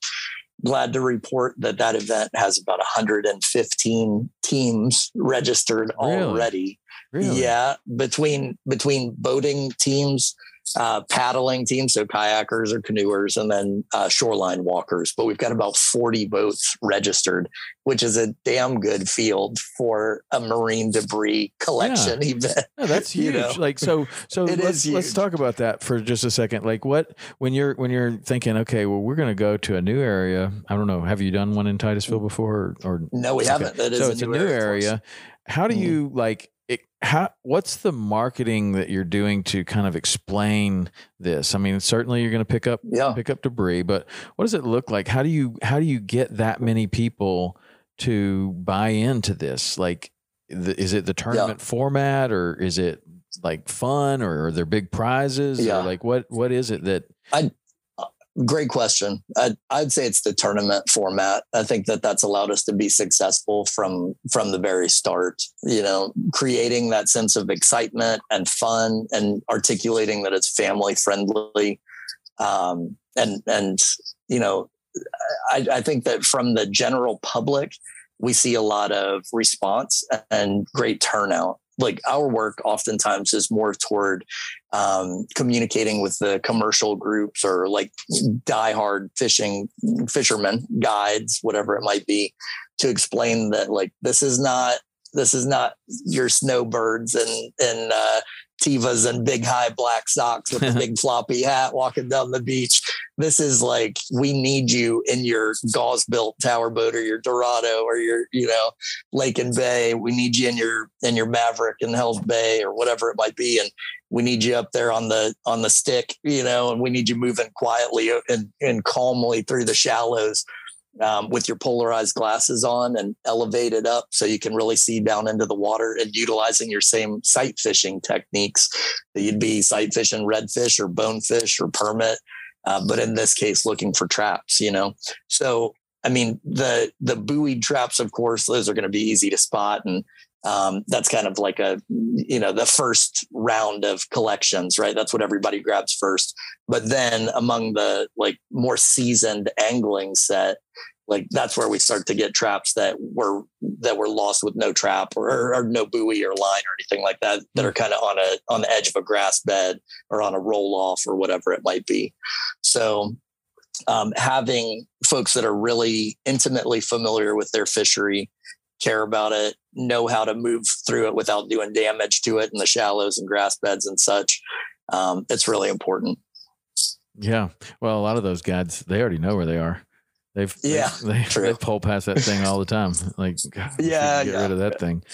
glad to report that that event has about 115 teams registered Really? already. Really? Yeah, between between boating teams, uh, paddling teams, so kayakers or canoers, and then uh, shoreline walkers. But we've got about 40 boats registered, which is a damn good field for a marine debris collection event. Yeah, that's You huge. know? Like so, so let's let's talk about that for just a second. Like what when you're when you're thinking, okay, well, we're going to go to a new area. I don't know. Have you done one in Titusville before, or, or No, we Okay. haven't. That is so it's a new us. area. How do Mhm. you like? How what's the marketing that you're doing to kind of explain this? I mean, certainly you're going to pick up Yeah. pick up debris, but what does it look like? How do you how do you get that many people to buy into this? Like, the, is it the tournament format, or is it like fun, or are there big prizes, Yeah. or like what what is it that? Great question. I'd, I'd say it's the tournament format. I think that that's allowed us to be successful from from the very start. You know, creating that sense of excitement and fun, and articulating that it's family friendly, um, and and you know, I, I think that from the general public, we see a lot of response and great turnout. Like our work oftentimes is more toward um, communicating with the commercial groups or like diehard fishing fishermen, guides, whatever it might be, to explain that like this is not this is not your snowbirds and and uh, Tevas and big high black socks with a big floppy hat walking down the beach. This is like we need you in your Gause Built tower boat or your Dorado or your you know Lake and Bay. We need you in your in your Maverick in Hell's Bay or whatever it might be, and we need you up there on the on the stick, you know, and we need you moving quietly and and calmly through the shallows um, with your polarized glasses on and elevated up so you can really see down into the water and utilizing your same sight fishing techniques that you'd be sight fishing redfish or bonefish or permit. Uh, but in this case, looking for traps, you know. So I mean, the the buoyed traps, of course, those are going to be easy to spot, and um, that's kind of like a you know the first round of collections, right? That's what everybody grabs first. But then among the like more seasoned angling set, like that's where we start to get traps that were that were lost with no trap or, or no buoy or line or anything like that that are kind of on a on the edge of a grass bed or on a roll off or whatever it might be. So um, having folks that are really intimately familiar with their fishery, care about it, know how to move through it without doing damage to it in the shallows and grass beds and such. Um, it's really important. Yeah. Well, a lot of those guides, they already know where they are. They've Yeah, they, they, they pull past that thing all the time. Like, God, Yeah, get yeah. rid of that thing.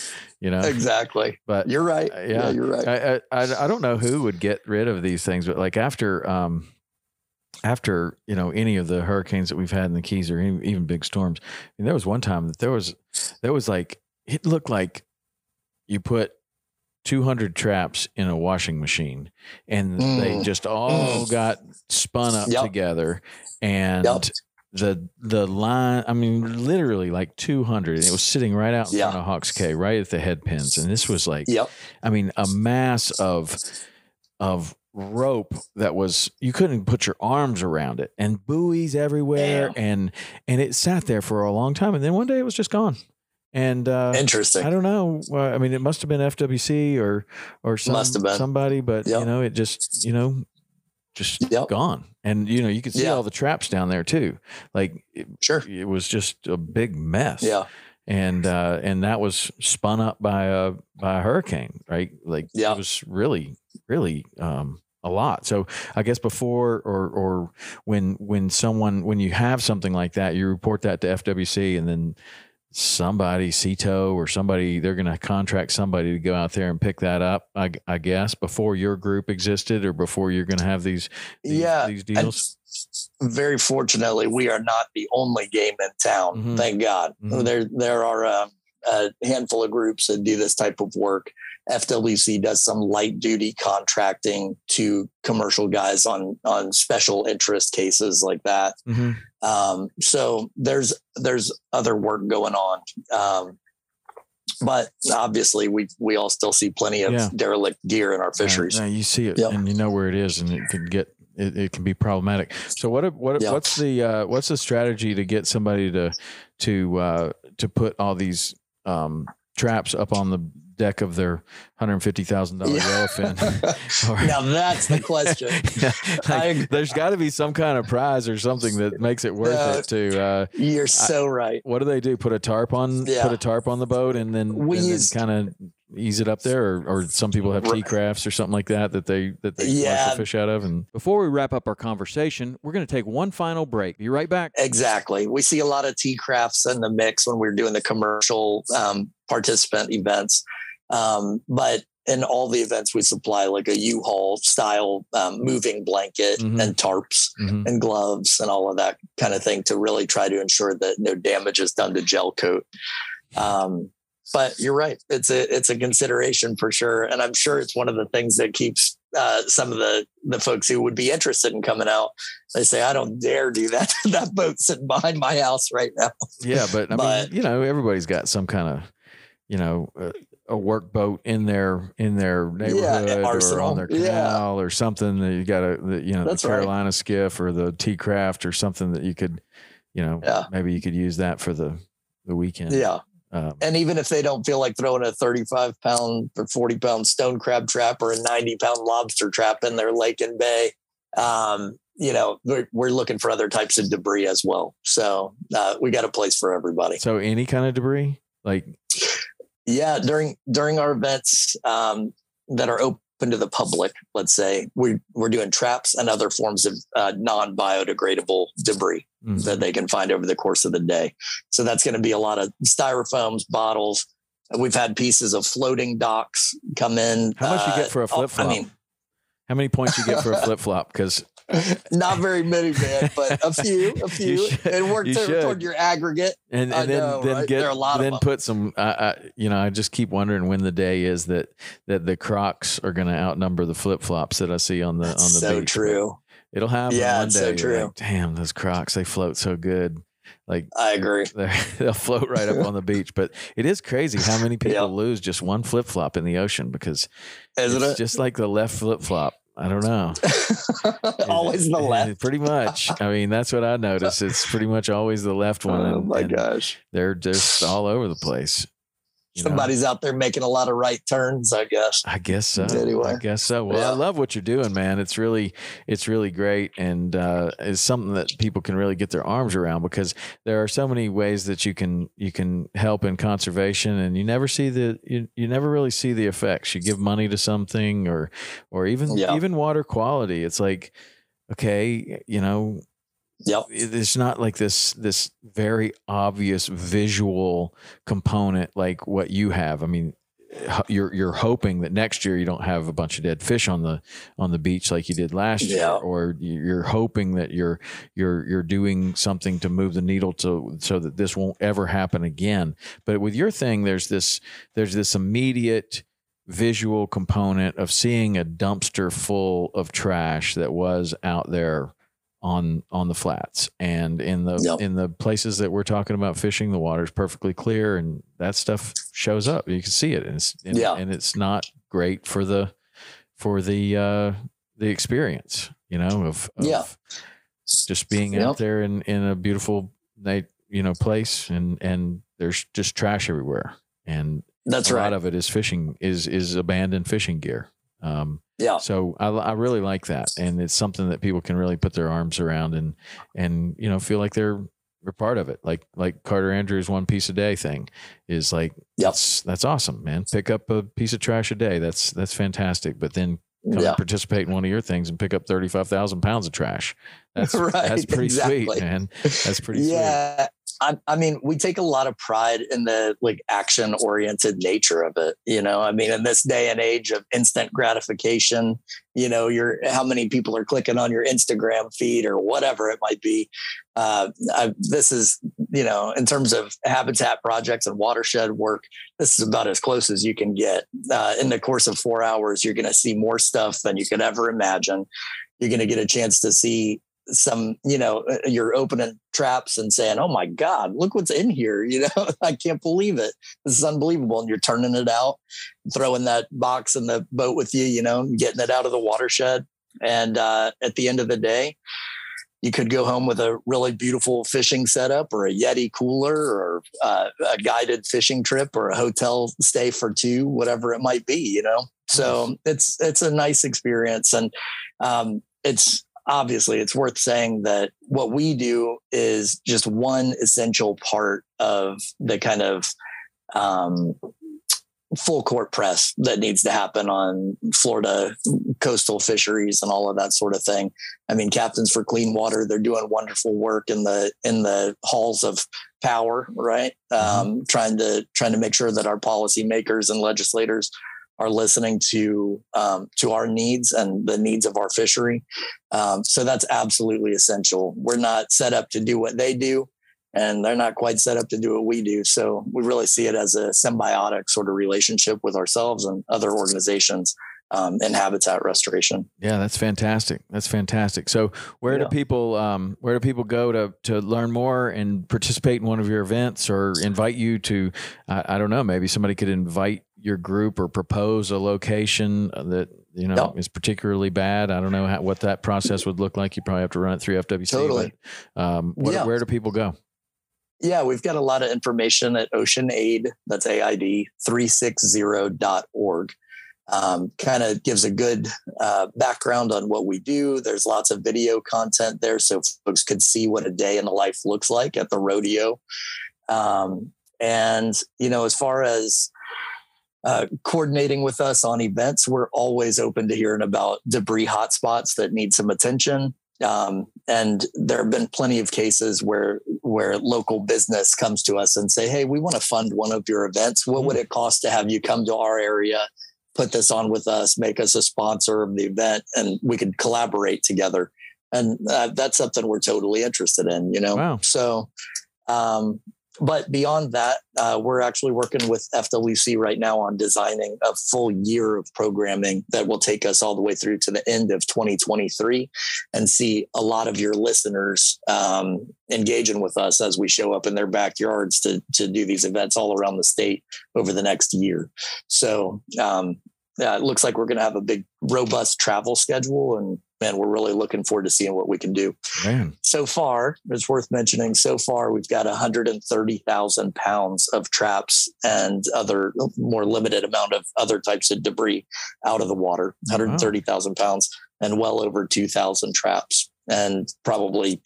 You know, Exactly. but You're right. Uh, yeah. yeah. you're right. I, I I I don't know who would get rid of these things, but like after um after you know any of the hurricanes that we've had in the Keys or even, even big storms, I mean, there was one time that there was there was like it looked like you put 200 traps in a washing machine and they Mm. just all got spun up Yep. together and Yep. the the line i mean literally like 200 and it was sitting right out in front of hawks Cay, right at the head pins and this was like. I mean, a mass of of rope that was you couldn't put your arms around it, and buoys everywhere, Damn. and and it sat there for a long time, and then one day it was just gone. And uh, Interesting. I don't know. uh, I mean, it must have been FWC or or some, Must have been. somebody, but you know, it just you know just Yep. gone. And you know, you could see Yeah. all the traps down there too. Like it, Sure. it was just a big mess Yeah. And uh, and that was spun up by a by a hurricane, right? Like Yeah. it was really really um, a lot. So I guess before or or when when someone when you have something like that, you report that to FWC, and then somebody CTO or somebody they're going to contract somebody to go out there and pick that up. I, I guess before your group existed or before you're going to have these these, Yeah, these deals. very fortunately, we are not the only game in town. Mhm. Thank God. Mhm. There, there are um, a handful of groups that do this type of work. FWC does some light duty contracting to commercial guys on on special interest cases like that. Mhm. Um, so there's there's other work going on. Um, but obviously we we all still see plenty of Yeah. derelict gear in our fisheries. yeah, you see it Yep. and you know where it is, and it can get it, it can be problematic. So what what Yeah. what's the uh, what's the strategy to get somebody to to uh, to put all these um, traps up on the deck of their hundred fifty thousand dollar Yeah. yellowfin? Or- now that's the question. Yeah, like, agree. there's got to be some kind of prize or something that makes it worth No. it to. Uh, You're so right. what do they do? Put a tarp on, Yeah. put a tarp on the boat, and then, We and use- kind of ease it up there, or, or some people have T-Crafts or something like that that they that they launch Yeah. the fish out of. And before we wrap up our conversation, we're going to take one final break. Be right back. Exactly. We see a lot of T-Crafts in the mix when we're doing the commercial um, participant events. Um, but in all the events, we supply like a U-Haul style um, moving blanket Mhm. and tarps Mhm. and gloves and all of that kind of thing to really try to ensure that no damage is done to gel coat. Um, but you're right; it's a it's a consideration for sure, and I'm sure it's one of the things that keeps uh, some of the the folks who would be interested in coming out. They say, "I don't dare do that. that boat's sitting behind my house right now." Yeah, but I But- mean, you know, everybody's got some kind of, you know, uh, a work boat in their in their neighborhood or on their Yeah. canal or something that you got a you know, That's the right. Carolina skiff or the T craft or something that you could, you know, Yeah. maybe you could use that for the the weekend. Yeah, Um, and even if they don't feel like throwing a 35 pound or 40 pound stone crab trap or a 90 pound lobster trap in their lake and bay, um, you know, we're, we're looking for other types of debris as well. So uh, we got a place for everybody. so any kind of debris, like Yeah, during during our events um, that are open to the public, let's say we we're doing traps and other forms of uh, non biodegradable debris mm, that they can find over the course of the day. So that's going to be a lot of styrofoams, bottles. We've had pieces of floating docks come in. How much you get for a oh, flip-flop? I mean, how many points you get for a flip flop? Because not very many, man, but a few, a few. should- and work to- toward your aggregate. and, I and then know, then right? get There are a lot then put some you know I just keep wondering when the day is that that the Crocs are going to outnumber the flip flops that I see on the That's on the so beach. true. It'll happen Yeah, one day. so true. like, Damn, those Crocs they float so good. Like I agree. they'll float right up on the beach. But it is crazy how many people Yeah. lose just one flip flop in the ocean because Isn't it's it? just like the left flip flop. I don't know. Always the left. Pretty much. I mean, that's what I notice. It's pretty much always the left one. Oh and- my and gosh. They're just all over the place. You know? Somebody's out there making a lot of right turns, I guess. I guess so. Anyway. I guess so. Well, I love what you're doing, man. It's really, it's really great, and uh, it's something that people can really get their arms around because there are so many ways that you can you can help in conservation, and you never see the you, you never really see the effects. You give money to something, or or even Yeah. even water quality. It's like, okay, you know, Yep. it's not like this this very obvious visual component like what you have. I mean, you're you're hoping that next year you don't have a bunch of dead fish on the on the beach like you did last year, or you're hoping that you're you're you're doing something to move the needle to so that this won't ever happen again. But with your thing, there's this there's this immediate visual component of seeing a dumpster full of trash that was out there on on the flats and in the Yep. in the places that we're talking about fishing the water's perfectly clear and that stuff shows up you can see it and it's and, Yeah. and it's not great for the for the uh the experience you know of, of Yeah. just being out there in in a beautiful night you know place and and there's just trash everywhere and That's a right. lot of it is fishing is is abandoned fishing gear um yeah. so I, I really like that, and it's something that people can really put their arms around and and you know feel like they're they're part of it. Like like Carter Andrews one piece a day thing is like Yep. that's that's awesome, man. Pick up a piece of trash a day. That's that's fantastic. But then come Yeah. participate in one of your things and pick up thirty five thousand pounds of trash. That's Right, that's pretty sweet, man. That's pretty sweet. I, I mean, we take a lot of pride in the like action oriented nature of it. You know, I mean, in this day and age of instant gratification, you know, you're how many people are clicking on your Instagram feed or whatever it might be. Uh, I, this is, you know, in terms of habitat projects and watershed work, this is about as close as you can get. Uh, in the course of four hours, you're going to see more stuff than you could ever imagine. You're going to get a chance to see some, you know, uh, you're opening traps and saying, "Oh my God, look what's in here!" You know, I can't believe it. This is unbelievable. And you're turning it out, throwing that box in the boat with you, you know, getting it out of the watershed. And uh, at the end of the day, you could go home with a really beautiful fishing setup or a Yeti cooler or uh, a guided fishing trip or a hotel stay for two, whatever it might be, you know? So it's, it's a nice experience. And um, it's obviously it's worth saying that what we do is just one essential part of the kind of um, full court press that needs to happen on Florida coastal fisheries and all of that sort of thing. I mean, Captains for Clean Water, they're doing wonderful work in the in the halls of power, right? Mm-hmm. Um, trying to trying to make sure that our policymakers and legislators are listening to um, to our needs and the needs of our fishery. Um, so that's absolutely essential. We're not set up to do what they do and they're not quite set up to do what we do. So we really see it as a symbiotic sort of relationship with ourselves and other organizations um, in habitat restoration. Yeah, that's fantastic. That's fantastic. So where yeah. do people um, where do people go to to learn more and participate in one of your events or invite you to? I, I don't know. Maybe somebody could invite your group or propose a location that you know yep. is particularly bad. I don't know how, what that process would look like. You probably have to run it through FWC. Totally. But, um, where, yeah. where do people go? Yeah, we've got a lot of information at Ocean Aid, that's AID 360.org. Um, kind of gives a good uh, background on what we do. There's lots of video content there so folks could see what a day in the life looks like at the rodeo. Um, and, you know, as far as uh, coordinating with us on events, we're always open to hearing about debris hotspots that need some attention. Um, and there have been plenty of cases where where local business comes to us and say, "Hey, we want to fund one of your events. What would mm-hmm. it cost to have you come to our area, put this on with us, make us a sponsor of the event, and we could collaborate together?" And uh, that's something we're totally interested in. You know, wow. so um, but beyond that, uh, we're actually working with FWC right now on designing a full year of programming that will take us all the way through to the end of 2023 and see a lot of your listeners um, engaging with us as we show up in their backyards to, to do these events all around the state over the next year. So um, yeah, it looks like we're going to have a big, robust travel schedule and man, we're really looking forward to seeing what we can do. Man. So far, it's worth mentioning, so far we've got 130,000 pounds of traps and other more limited amount of other types of debris out of the water, 130,000 wow. pounds and well over 2,000 traps and probably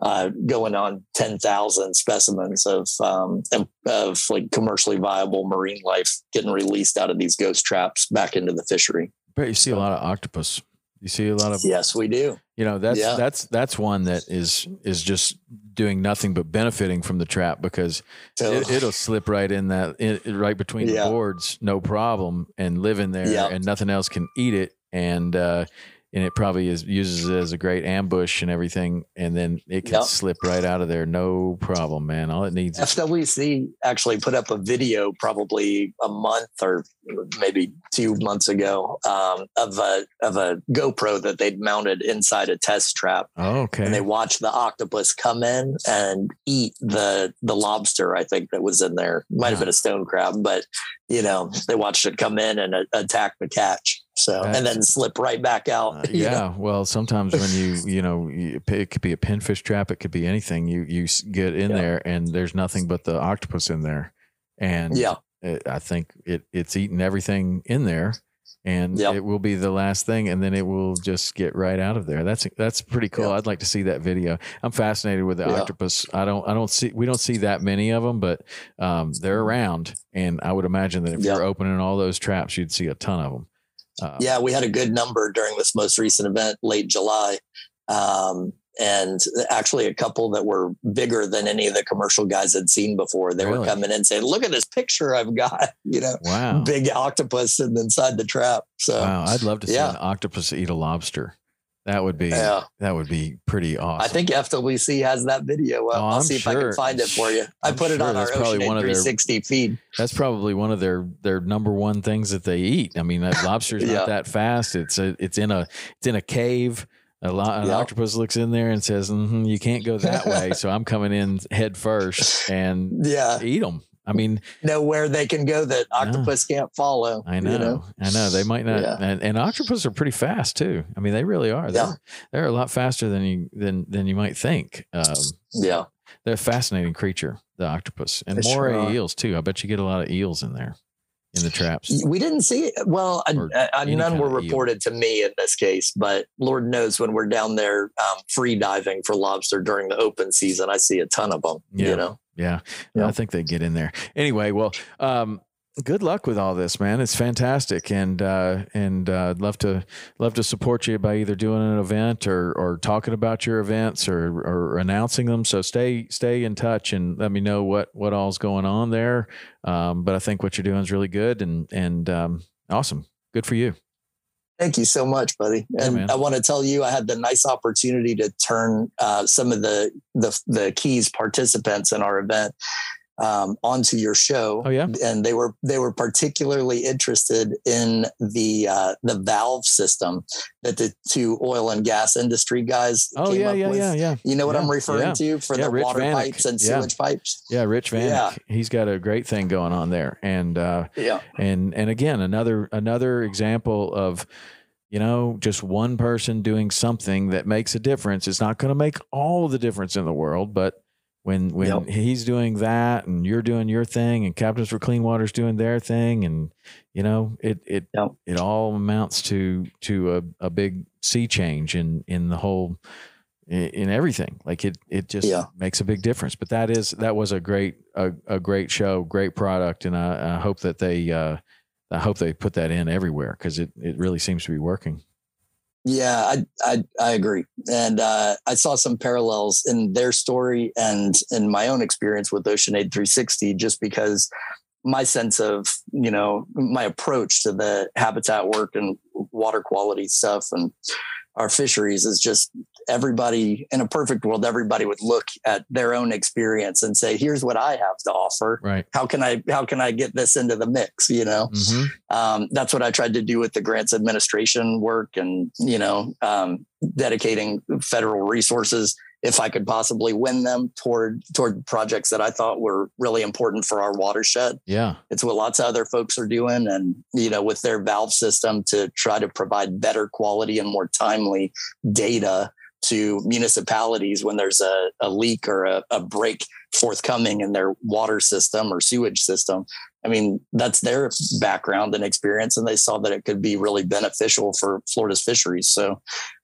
uh, going on 10,000 specimens of, um, of like commercially viable marine life getting released out of these ghost traps back into the fishery. But you see a lot of octopus you see a lot of yes, we do. You know that's yeah. that's that's one that is is just doing nothing but benefiting from the trap because it, will slip right in that in, right between yeah. the boards, no problem, and live in there, yeah. and nothing else can eat it. And uh, and it probably is uses it as a great ambush and everything, and then it can yep. slip right out of there, no problem, man. All it needs. FWC actually put up a video probably a month or maybe two months ago um, of a of a GoPro that they'd mounted inside a test trap. Oh, okay. And they watched the octopus come in and eat the the lobster. I think that was in there. Might have been a stone crab, but you know they watched it come in and attack the catch. So That's, and then slip right back out. Uh, yeah. Know? Well, sometimes when you you know it could be a pinfish trap, it could be anything. You you get in yeah. there and there's nothing but the octopus in there, and yeah, it, I think it it's eating everything in there, and yep. it will be the last thing, and then it will just get right out of there. That's that's pretty cool. Yep. I'd like to see that video. I'm fascinated with the yeah. octopus. I don't I don't see we don't see that many of them, but um, they're around, and I would imagine that if yep. you're opening all those traps, you'd see a ton of them. Um, yeah, we had a good number during this most recent event, late July. Um, and actually a couple that were bigger than any of the commercial guys had seen before. They really? were coming in saying, "Look at this picture I've got!" You know, wow, big octopus and inside the trap. So, wow, I'd love to see yeah. an octopus eat a lobster. That would be yeah. that would be pretty awesome. I think FWC has that video. Well, oh, I'll see sure. if I can find it for you. I I'm put it on our Ocean 360 their, feed. That's probably one of their their number one things that they eat. I mean, that lobster's yeah. not that fast. It's a it's in a it's in a cave. A lot, an yep. octopus looks in there and says, mm-hmm, "You can't go that way." so I'm coming in head first and yeah, eat them. I mean, know where they can go that octopus can't follow. I know, you know? I know. They might not, Yeah. and, and octopus are pretty fast too. I mean, they really are. They're, Yeah. they're a lot faster than you than than you might think. Um, Yeah. they're a fascinating creature, the octopus, and They more sure eels too. I bet you get a lot of eels in there, in the traps. We didn't see it. Well, I, I, none were of eel. reported to me in this case, but Lord knows when we're down there um, free diving for lobster during the open season, I see a ton of them. Yeah. You know, Yeah, Yeah. I think they get in there anyway. Well, um, good luck with all this, man. It's fantastic, and uh, and uh, I'd love to love to support you by either doing an event or or talking about your events or or announcing them. So stay stay in touch and let me know what what all's going on there. Um, but I think what you're doing is really good and and um, awesome. Good for you. Thank you so much, buddy. And man. I want to tell you, I had the nice opportunity to turn uh, some of the, the the keys participants in our event um, onto your show. Oh yeah. and they were they were particularly interested in the uh, the valve system that the two oil and gas industry guys Oh came yeah up yeah with. yeah yeah You know what Yeah, I'm referring yeah. to for Yeah, the Rich water Vanek. pipes and sewage pipes. yeah. Rich Vanek. Yeah. He's got a great thing going on there, and. uh Yeah, and and again another another example of you know just one person doing something that makes a difference it's not going to make all the difference in the world but when when Yep. he's doing that and you're doing your thing and captains for clean water's doing their thing and you know it it Yep. it all amounts to to a, a big sea change in in the whole in in everything like it it just Yeah. makes a big difference but that is that was a great a, a great show great product and i, I hope that they uh i hope they put that in everywhere because it it really seems to be working yeah, I I, I agree, and uh, I saw some parallels in their story and in my own experience with OceanAid 360, just because my sense of you know my approach to the habitat work and water quality stuff and our fisheries is just everybody in a perfect world everybody would look at their own experience and say here's what i have to offer. Right. How can i how can i get this into the mix? You know? Hmm um, that's what I tried to do with the grants administration work and, you know, um, dedicating federal resources if I could possibly win them toward, toward projects that I thought were really important for our watershed. yeah. It's what lots of other folks are doing. And, you know, with their valve system to try to provide better quality and more timely data to municipalities when there's a, a leak or a, a break forthcoming in their water system or sewage system. I mean, that's their background and experience, and they saw that it could be really beneficial for Florida's fisheries. So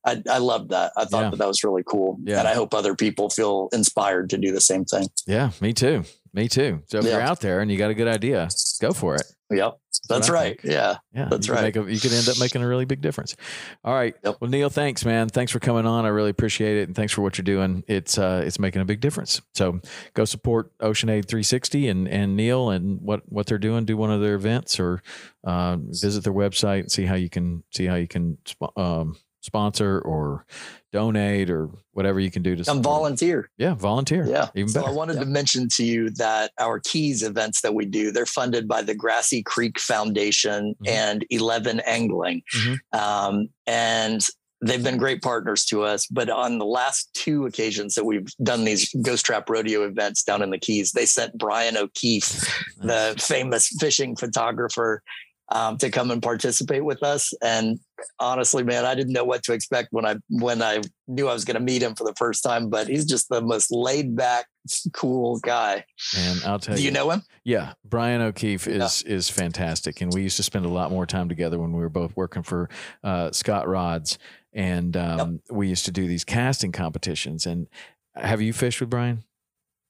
I, I loved that. I thought Yeah. that that was really cool. Yeah. And I hope other people feel inspired to do the same thing. yeah me too me too so if you're out there and you got a good idea go for it Yep. That's right. Yeah. Yeah, That's you right. Make a, you could end up making a really big difference. All right. Yep. Well, Neil, thanks, man. Thanks for coming on. I really appreciate it, and thanks for what you're doing. It's uh, it's making a big difference. So go support Ocean Aid 360 and and Neil and what what they're doing. Do one of their events or uh, visit their website and see how you can see how you can um, sponsor or donate or whatever you can do to Come support. volunteer. Yeah, volunteer. Yeah. even So better. I wanted to mention to you that our Keys events that we do, they're funded by the Grassy Creek Foundation Mhm. and 11 Angling. Mhm. Um, and they've been great partners to us. But on the last two occasions that we've done these Ghost Trap Rodeo events down in the Keys, they sent Brian O'Keefe, the famous fishing photographer, um, to come and participate with us. And honestly, man, I didn't know what to expect when I when I knew I was going to meet him for the first time. But he's just the most laid back, cool guy. and I'll tell you, Do you know him? Yeah, Brian O'Keefe is is fantastic, and we used to spend a lot more time together when we were both working for uh, Scott Rods, and um, we used to do these casting competitions. And have you fished with Brian?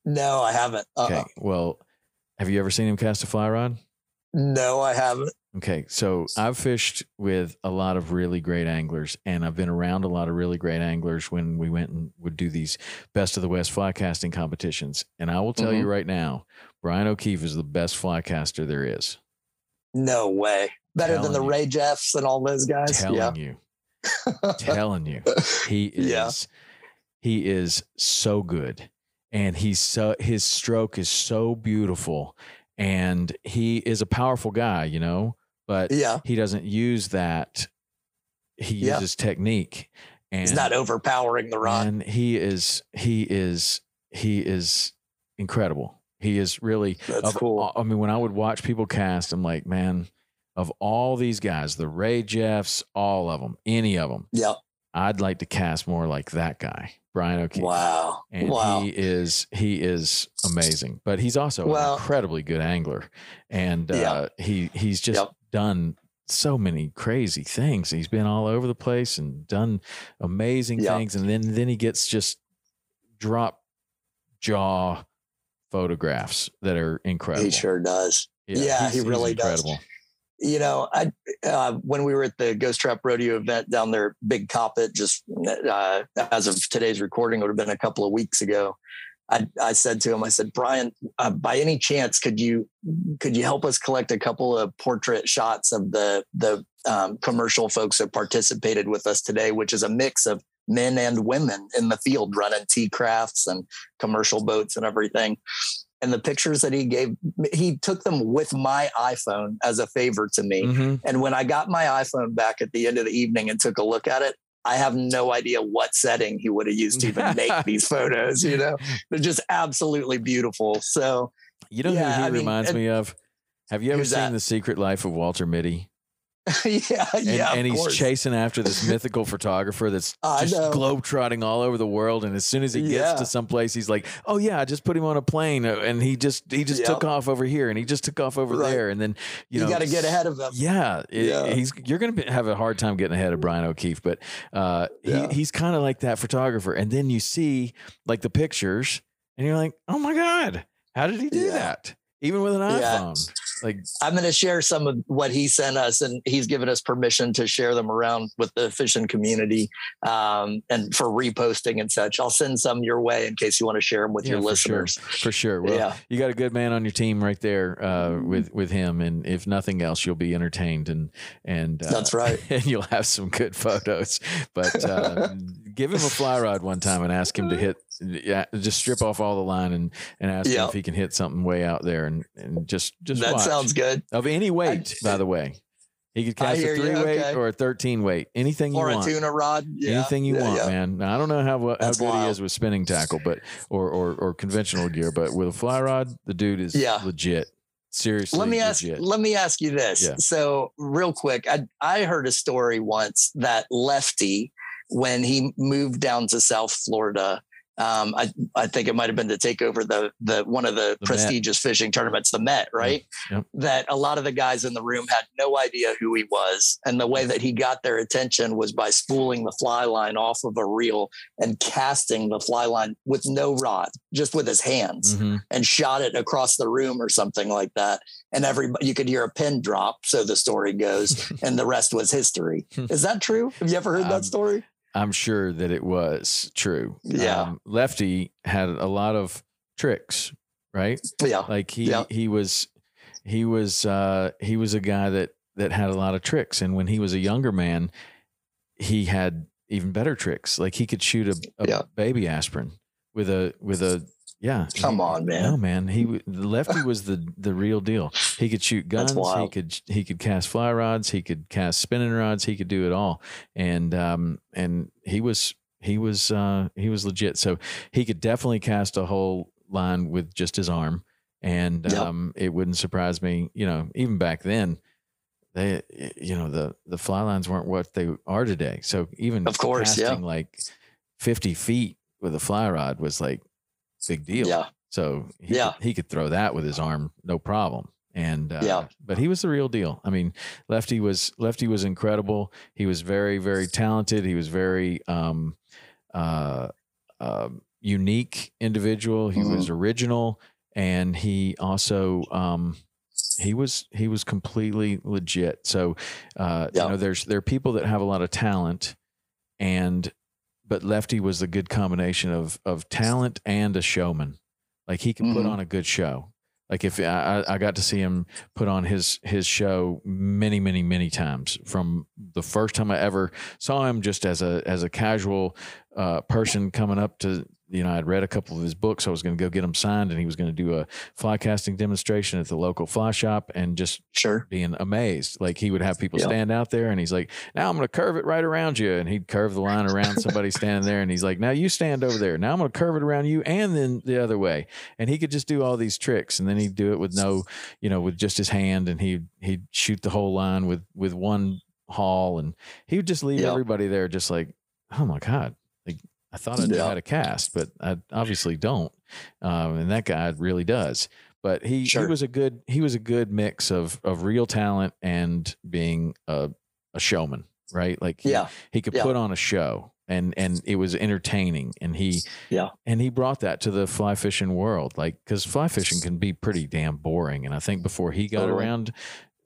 No, I haven't. Uh-uh. Okay, well, have you ever seen him cast a fly rod? No, I haven't. Okay, so I've fished with a lot of really great anglers, and I've been around a lot of really great anglers when we went and would do these best of the West fly casting competitions. And I will tell you mm-hmm. right now, Brian O'Keefe is the best fly caster there is. No way. Better than Telling the you. Ray Jeffs and all those guys. telling yeah. you, telling you, he is, Yeah. he is so good, and he's so his stroke is so beautiful, and he is a powerful guy, you know, but yeah. he doesn't use that. He Yeah. uses technique, and He's not overpowering the run. and he is he is he is incredible. He is really. That's of- cool. I mean, when I would watch people cast, I'm like, man, of all these guys, the Rajeffs, all of them, any of them, Yep. I'd like to cast more like that guy, Brian O'Keefe. Wow. And wow. he is he is amazing, but he's also an incredibly good angler, and Yeah. uh, he he's just Yep. done so many crazy things. He's been all over the place and done amazing Yep. things, and then then he gets just drop jaw photographs that are incredible. he sure does. Yeah, he really does. You know, I uh, when we were at the Ghost Trap Rodeo event down there, Big Coppitt, just uh, as of today's recording, would have been a couple of weeks ago. I, I said to him, I said, Brian, uh, by any chance, could you could you help us collect a couple of portrait shots of the the um, commercial folks that participated with us today, which is a mix of men and women in the field running T-Crafts and commercial boats and everything and the pictures that he gave he took them with my iphone as a favor to me Mhm. and when i got my iphone back at the end of the evening and took a look at it i have no idea what setting he would have used to even make these photos you know they're just absolutely beautiful so You know Yeah, who he I reminds and- me of? Have you ever seen that? The Secret Life of Walter Mitty? yeah and, yeah and he's course. chasing after this mythical photographer that's just globetrotting all over the world. And as soon as he gets to some place, he's like, "Oh yeah, I just put him on a plane, uh, and he just he just Yep. took off over here, and he just took off over Right. there, and then you, you, know, got to get ahead of him Yeah, it- Yeah. he's you're going to have a hard time getting ahead of Brian O'Keefe, but uh, Yeah. he, he's kind of like that photographer. And then you see like the pictures, and you're like, "Oh my god, how did he do Yeah. that?" Even with an Yeah. iPhone, like I'm going to share some of what he sent us, and he's given us permission to share them around with the fishing community um, and for reposting and such. I'll send some your way in case you want to share them with Yeah, your for sure. listeners. For sure. Well, Yeah. you got a good man on your team right there uh, with with him, and if nothing else, you'll be entertained and and uh, That's right. and you'll have some good photos. But uh, give him a fly rod one time and ask him to hit. Yeah, just strip off all the line and and ask him if he can hit something way out there and and just just that watch. sounds good. of any weight. by the way, he could cast a hear you. three weight Okay. or a thirteen weight. Anything you want, Or a tuna rod. Yeah. Anything you Yeah, want, yeah. man. Now, I don't know how how That's good he is with spinning tackle, but or, or or conventional gear, but with a fly rod, the dude is Yeah. legit. Seriously, Let me ask. legit. Let me ask you this. So, real quick, I I heard a story once that Lefty, when he moved down to South Florida, um, I I think it might have been to take over the the one of the, The Met. prestigious fishing tournaments, the Met, right? Yep. That a lot of the guys in the room had no idea who he was, and the way that he got their attention was by spooling the fly line off of a reel and casting the fly line with no rod, just with his hands Mhm. and shot it across the room or something like that. And everybody, you could hear a pin drop. So the story goes, and the rest was history. Is that true? Have you ever heard Um, that story? I'm sure that it was true. Yeah. Um, Lefty had a lot of tricks, right? Yeah. Like he Yeah. he was he was uh he was a guy that that had a lot of tricks and when he was a younger man he had even better tricks like he could shoot a, a Yeah. baby aspirin with a with a yeah. Come on, man. no man. He the lefty was the the real deal. He could shoot guns. He could he could cast fly rods. He could cast spinning rods. He could do it all. And um and he was he was uh he was legit. So he could definitely cast a whole line with just his arm. And Yep. um, it wouldn't surprise me you know even back then they you know the the fly lines weren't what they are today. So even Of course, yeah. like 50 feet with a fly rod was like big deal Yeah. so he, Yeah. could, he could throw that with his arm no problem and uh, Yeah. but he was the real deal i mean lefty was lefty was incredible he was very very talented he was very um uh, uh unique individual he Mm-hmm. was original and he also um he was he was completely legit so uh Yeah. you know there's there are people that have a lot of talent and but lefty was a good combination of of talent and a showman. Like he could put Mhm. on a good show. Like if I, I I got to see him put on his his show many many many times. From the first time I ever saw him just as a as a casual uh, person coming up to you know, I'd read a couple of his books. I was going to go get them signed, and he was going to do a fly casting demonstration at the local fly shop, and just Sure. being amazed. Like he would have people Yeah. stand out there, and he's like, "Now I'm going to curve it right around you," and he'd curve the line around somebody standing there, and he's like, "Now you stand over there. Now I'm going to curve it around you, and then the other way." And he could just do all these tricks, and then he'd do it with no, you know, with just his hand, and he he'd shoot the whole line with with one haul, and he would just leave Yeah. everybody there, just like, "Oh my god." I thought I knew Yeah. how to cast, but I obviously don't. Um, and that guy really does. But he, he was a good he was a good mix of of real talent and being a, a showman, right? Like he, Yeah. he could Yeah. put on a show and and it was entertaining and he Yeah. and he brought that to the fly fishing world like because fly fishing can be pretty damn boring and i think before he got Totally. around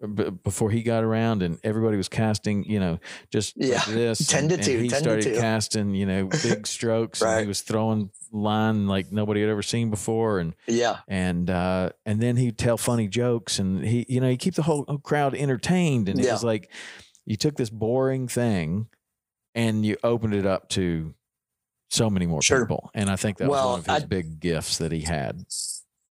b- before he got around and everybody was casting you know just like Yeah. this 10 to and 2, he 10 to started 2. casting you know big strokes and he was throwing line like nobody had ever seen before and Yeah. and uh and then he'd tell funny jokes and he you know he keep the whole whole crowd entertained and it was like you took this boring thing and you opened it up to so many more Sure. people and i think that Well, was one of his I- big gifts that he had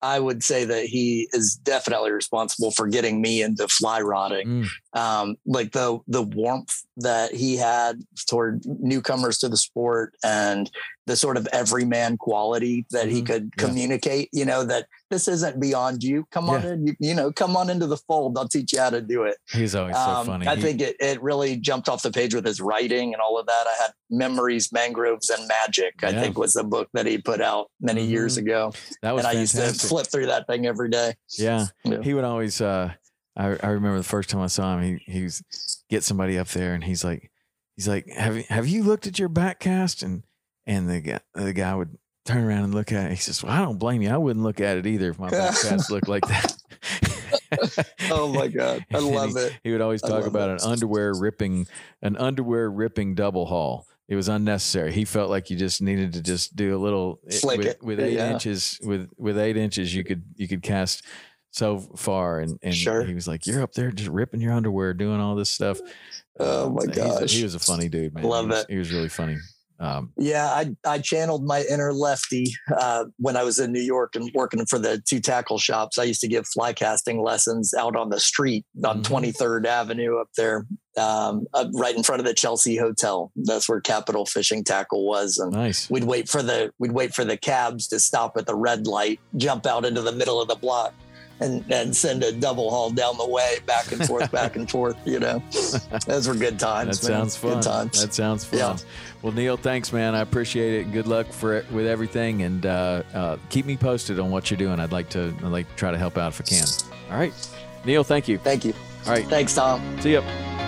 I would say that he is definitely responsible for getting me into fly rodding. Mm, um, like the the warmth that he had toward newcomers to the sport and the sort of everyman quality that he Mhm. could Yeah. communicate. You know that this isn't beyond you. Come on Yeah. in. You, you know, come on into the fold. I'll teach you how to do it. he's always so Um, funny I He- think it, it really jumped off the page with his writing and all of that. I had Memories, Mangroves, and Magic, I think was the book that he put out many years Mhm. ago. that was And I used to flip through that thing every day. yeah Yeah. he would always uh I, I remember the first time I saw him he he was get somebody up there and he's like he's like have have you looked at your back cast and and the guy the guy would turn around and look at it he says well I don't blame you I wouldn't look at it either if my back looked like that Oh my God. I love he, it. he would always talk about it. an underwear ripping an underwear ripping double haul it was unnecessary. He felt like you just needed to just do a little eh, Flick with, it. with eight Yeah. inches with with eight inches you could you could cast so far and and Sure. he was like you're up there just ripping your underwear doing all this stuff Oh my He's gosh. he was a funny dude man Love he was, it. he was really funny um Yeah, I I channeled my inner lefty uh, when I was in New York and working for the two tackle shops. I used to give fly casting lessons out on the street on Mhm. Twenty Third Avenue up there, um, uh, right in front of the Chelsea Hotel. That's where Capitol Fishing Tackle was, and nice we'd wait for the we'd wait for the cabs to stop at the red light, jump out into the middle of the block. And, and send a double haul down the way, back and forth, back and forth. You know, those were good times. that man. sounds fun Good times. that sounds fun Yeah. Well neil thanks man. I appreciate it. Good luck for it with everything and uh, uh, keep me posted on what you're doing. I'd like to i'd like to try to help out if i can. All right. Neil thank you. Thank you. all right. Thanks, Tom. see ya